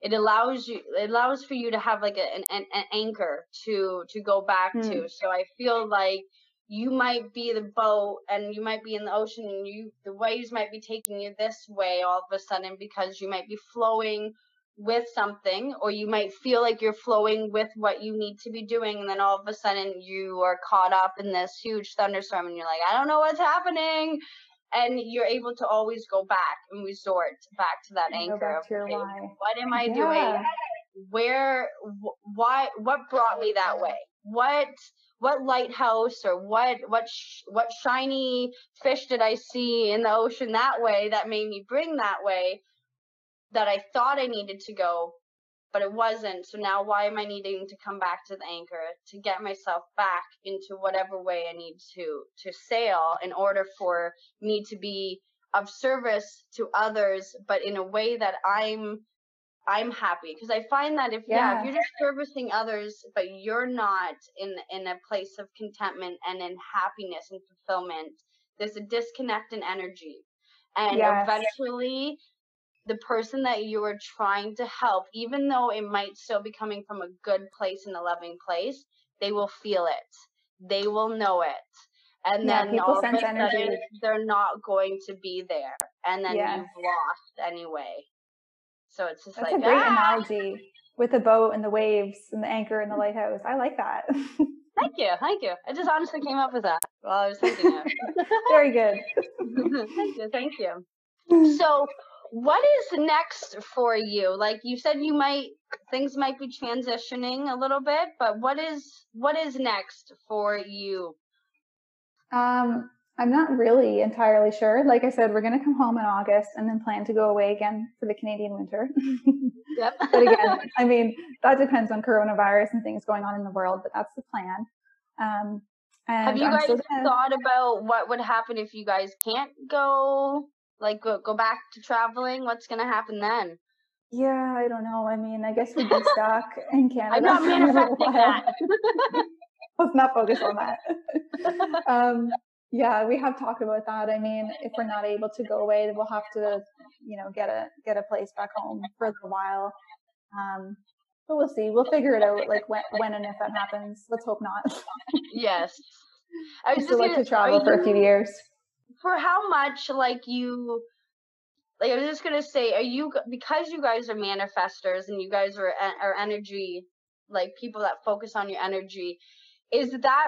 it allows you it allows for you to have like a, an, an anchor to to go back mm. to so i feel like you might be the boat and you might be in the ocean and you the waves might be taking you this way all of a sudden because you might be flowing with something or you might feel like you're flowing with what you need to be doing and then all of a sudden you are caught up in this huge thunderstorm and you're like i don't know what's happening and you're able to always go back and resort back to that anchor of, okay, what am i yeah. doing where wh- why what brought me that way? What what lighthouse or what what sh- what shiny fish did i see in the ocean that way that made me bring that way that I thought I needed to go, but it wasn't. So now why am I needing to come back to the anchor to get myself back into whatever way I need to to sail in order for me to be of service to others, but in a way that I'm I'm happy because I find that if yeah. yeah. if you're just servicing others but you're not in in a place of contentment and in happiness and fulfillment, there's a disconnect in energy. And yes. eventually the person that you are trying to help, even though it might still be coming from a good place and a loving place, they will feel it. They will know it. And yeah, then all of a sudden they're not going to be there. And then yes. you've lost anyway. So it's just That's like a great ah! analogy with the boat and the waves and the anchor and the lighthouse. I like that. thank you, thank you. I just honestly came up with that while I was thinking it. Very good. thank you, thank you. So, what is next for you? Like you said, you might things might be transitioning a little bit, but what is what is next for you? Um, I'm not really entirely sure. Like I said, we're going to come home in August and then plan to go away again for the Canadian winter. yep. but again, I mean, that depends on coronavirus and things going on in the world, but that's the plan. Um, Have you guys gonna... thought about what would happen if you guys can't go, like go, go back to traveling? What's going to happen then? Yeah, I don't know. I mean, I guess we'd be stuck in Canada. I'm not manifesting that. Let's not focus on that. um, yeah, we have talked about that. I mean, if we're not able to go away, we'll have to, you know, get a get a place back home for a while. Um, but we'll see. We'll figure it out, like when when and if that happens. Let's hope not. yes, I would still like to travel for a few years. For how much, like you, like I was just gonna say, are you because you guys are manifestors and you guys are are energy, like people that focus on your energy. Is that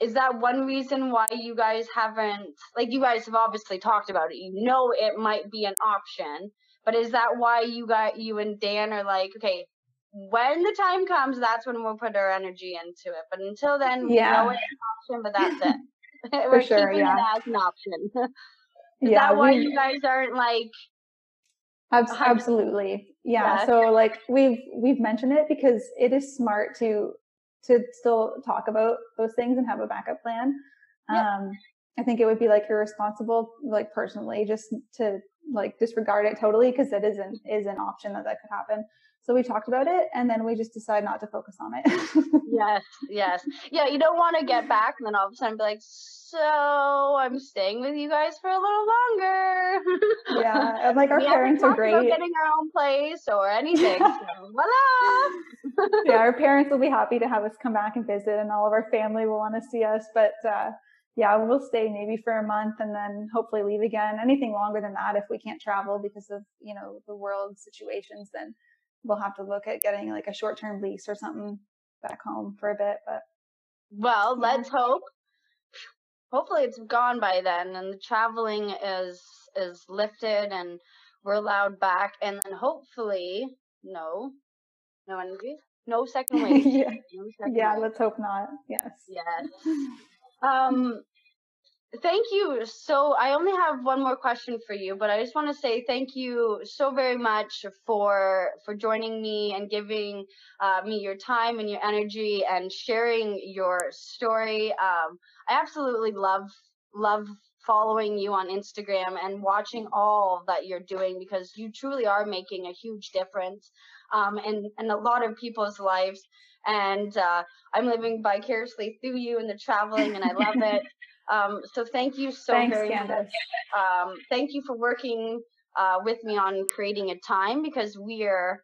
is that one reason why you guys haven't like you guys have obviously talked about it you know it might be an option but is that why you got you and dan are like okay when the time comes that's when we'll put our energy into it but until then yeah know it's an option but that's it we're sure, keeping yeah. it as an option is yeah, that why we, you guys aren't like absolutely yeah. yeah so like we've we've mentioned it because it is smart to to still talk about those things and have a backup plan. Um, I think it would be like irresponsible, like personally, just to like disregard it totally because it isn't is an option that that could happen. So we talked about it and then we just decided not to focus on it. yes, yes. Yeah, you don't want to get back and then all of a sudden be like, so I'm staying with you guys for a little longer. yeah, and like our parents are great. About getting our own place or anything. So, voila! yeah, our parents will be happy to have us come back and visit and all of our family will want to see us. But uh, yeah, we'll stay maybe for a month and then hopefully leave again. Anything longer than that, if we can't travel because of, you know, the world situations, then we'll have to look at getting like a short term lease or something back home for a bit. But well, yeah. let's hope. Hopefully, it's gone by then, and the traveling is is lifted, and we're allowed back, and then hopefully, no, no energy, no second wave. yeah, no second yeah. Wave. Let's hope not. Yes. Yes. Um, thank you. So I only have one more question for you, but I just want to say thank you so very much for for joining me and giving uh, me your time and your energy and sharing your story. Um, I absolutely love love following you on Instagram and watching all that you're doing because you truly are making a huge difference um, in, in a lot of people's lives. And uh, I'm living vicariously through you and the traveling, and I love it. Um, so thank you so Thanks, very Candace. much. Um, thank you for working uh, with me on creating a time because we are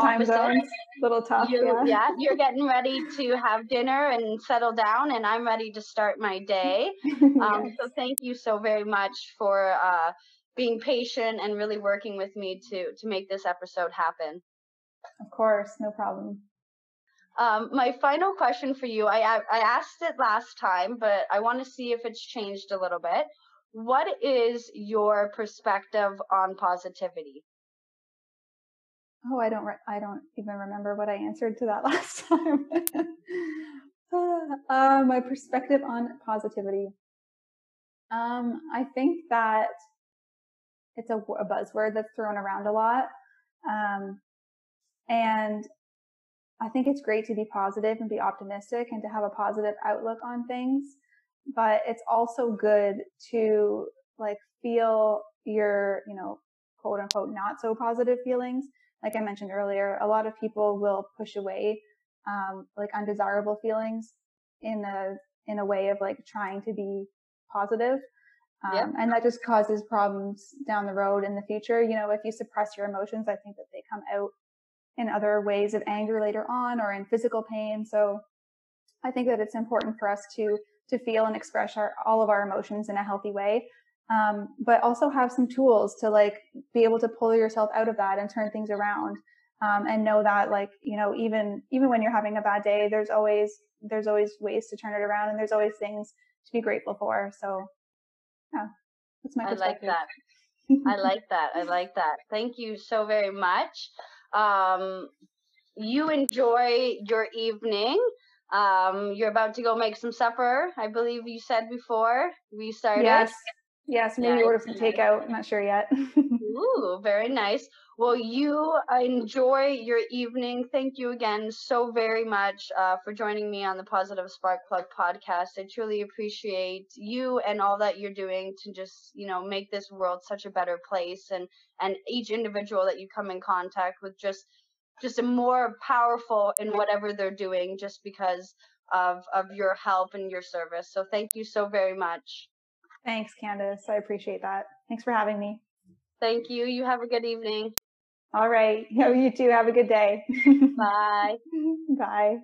time zones little tough you, yeah. yeah you're getting ready to have dinner and settle down and i'm ready to start my day um, yes. so thank you so very much for uh, being patient and really working with me to to make this episode happen of course no problem um, my final question for you, I, I asked it last time, but I want to see if it's changed a little bit. What is your perspective on positivity? Oh, I don't. Re- I don't even remember what I answered to that last time. uh, my perspective on positivity. Um, I think that it's a, a buzzword that's thrown around a lot, um, and I think it's great to be positive and be optimistic and to have a positive outlook on things, but it's also good to like feel your, you know, quote unquote, not so positive feelings. Like I mentioned earlier, a lot of people will push away, um, like undesirable feelings in a, in a way of like trying to be positive. Um, yeah. and that just causes problems down the road in the future. You know, if you suppress your emotions, I think that they come out in other ways of anger later on or in physical pain. So I think that it's important for us to to feel and express our, all of our emotions in a healthy way, um, but also have some tools to like be able to pull yourself out of that and turn things around. um, and know that like you know even even when you're having a bad day there's always there's always ways to turn it around and there's always things to be grateful for so yeah that's my I like that. I like that. I like that. Thank you so very much. Um, you enjoy your evening. Um, you're about to go make some supper, I believe you said before we started. Yes. Yes, maybe yeah, order some takeout. I'm not sure yet. Ooh, very nice. Well, you enjoy your evening. Thank you again so very much uh, for joining me on the Positive Spark Plug podcast. I truly appreciate you and all that you're doing to just, you know, make this world such a better place and and each individual that you come in contact with just just a more powerful in whatever they're doing just because of of your help and your service. So thank you so very much. Thanks, Candace. I appreciate that. Thanks for having me. Thank you. You have a good evening. All right. You too. Have a good day. Bye. Bye.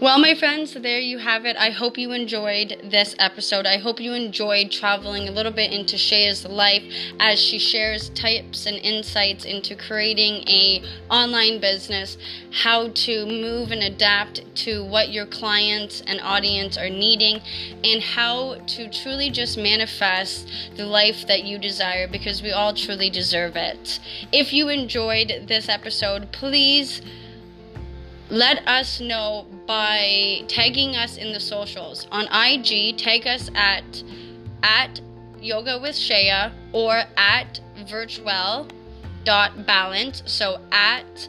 Well, my friends, there you have it. I hope you enjoyed this episode. I hope you enjoyed traveling a little bit into Shaya's life as she shares tips and insights into creating a online business, how to move and adapt to what your clients and audience are needing, and how to truly just manifest the life that you desire because we all truly deserve it. If you enjoyed this episode, please let us know by tagging us in the socials. On IG, tag us at at yoga with Shaya or at virtuwell dot balance. So at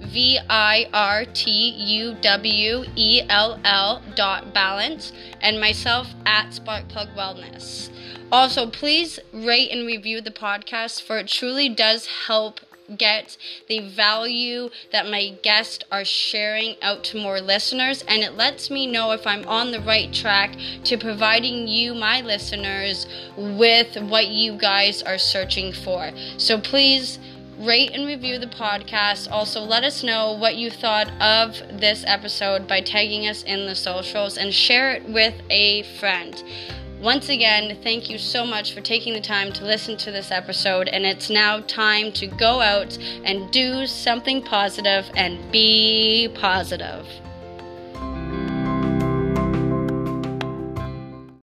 V I R T U W E L L dot balance and myself at Sparkplug Wellness. Also, please rate and review the podcast for it truly does help get the value that my guests are sharing out to more listeners, and it lets me know if I'm on the right track to providing you, my listeners, with what you guys are searching for. So please rate and review the podcast. Also, let us know what you thought of this episode by tagging us in the socials and share it with a friend. Once again, thank you so much for taking the time to listen to this episode, and it's now time to go out and do something positive and be positive.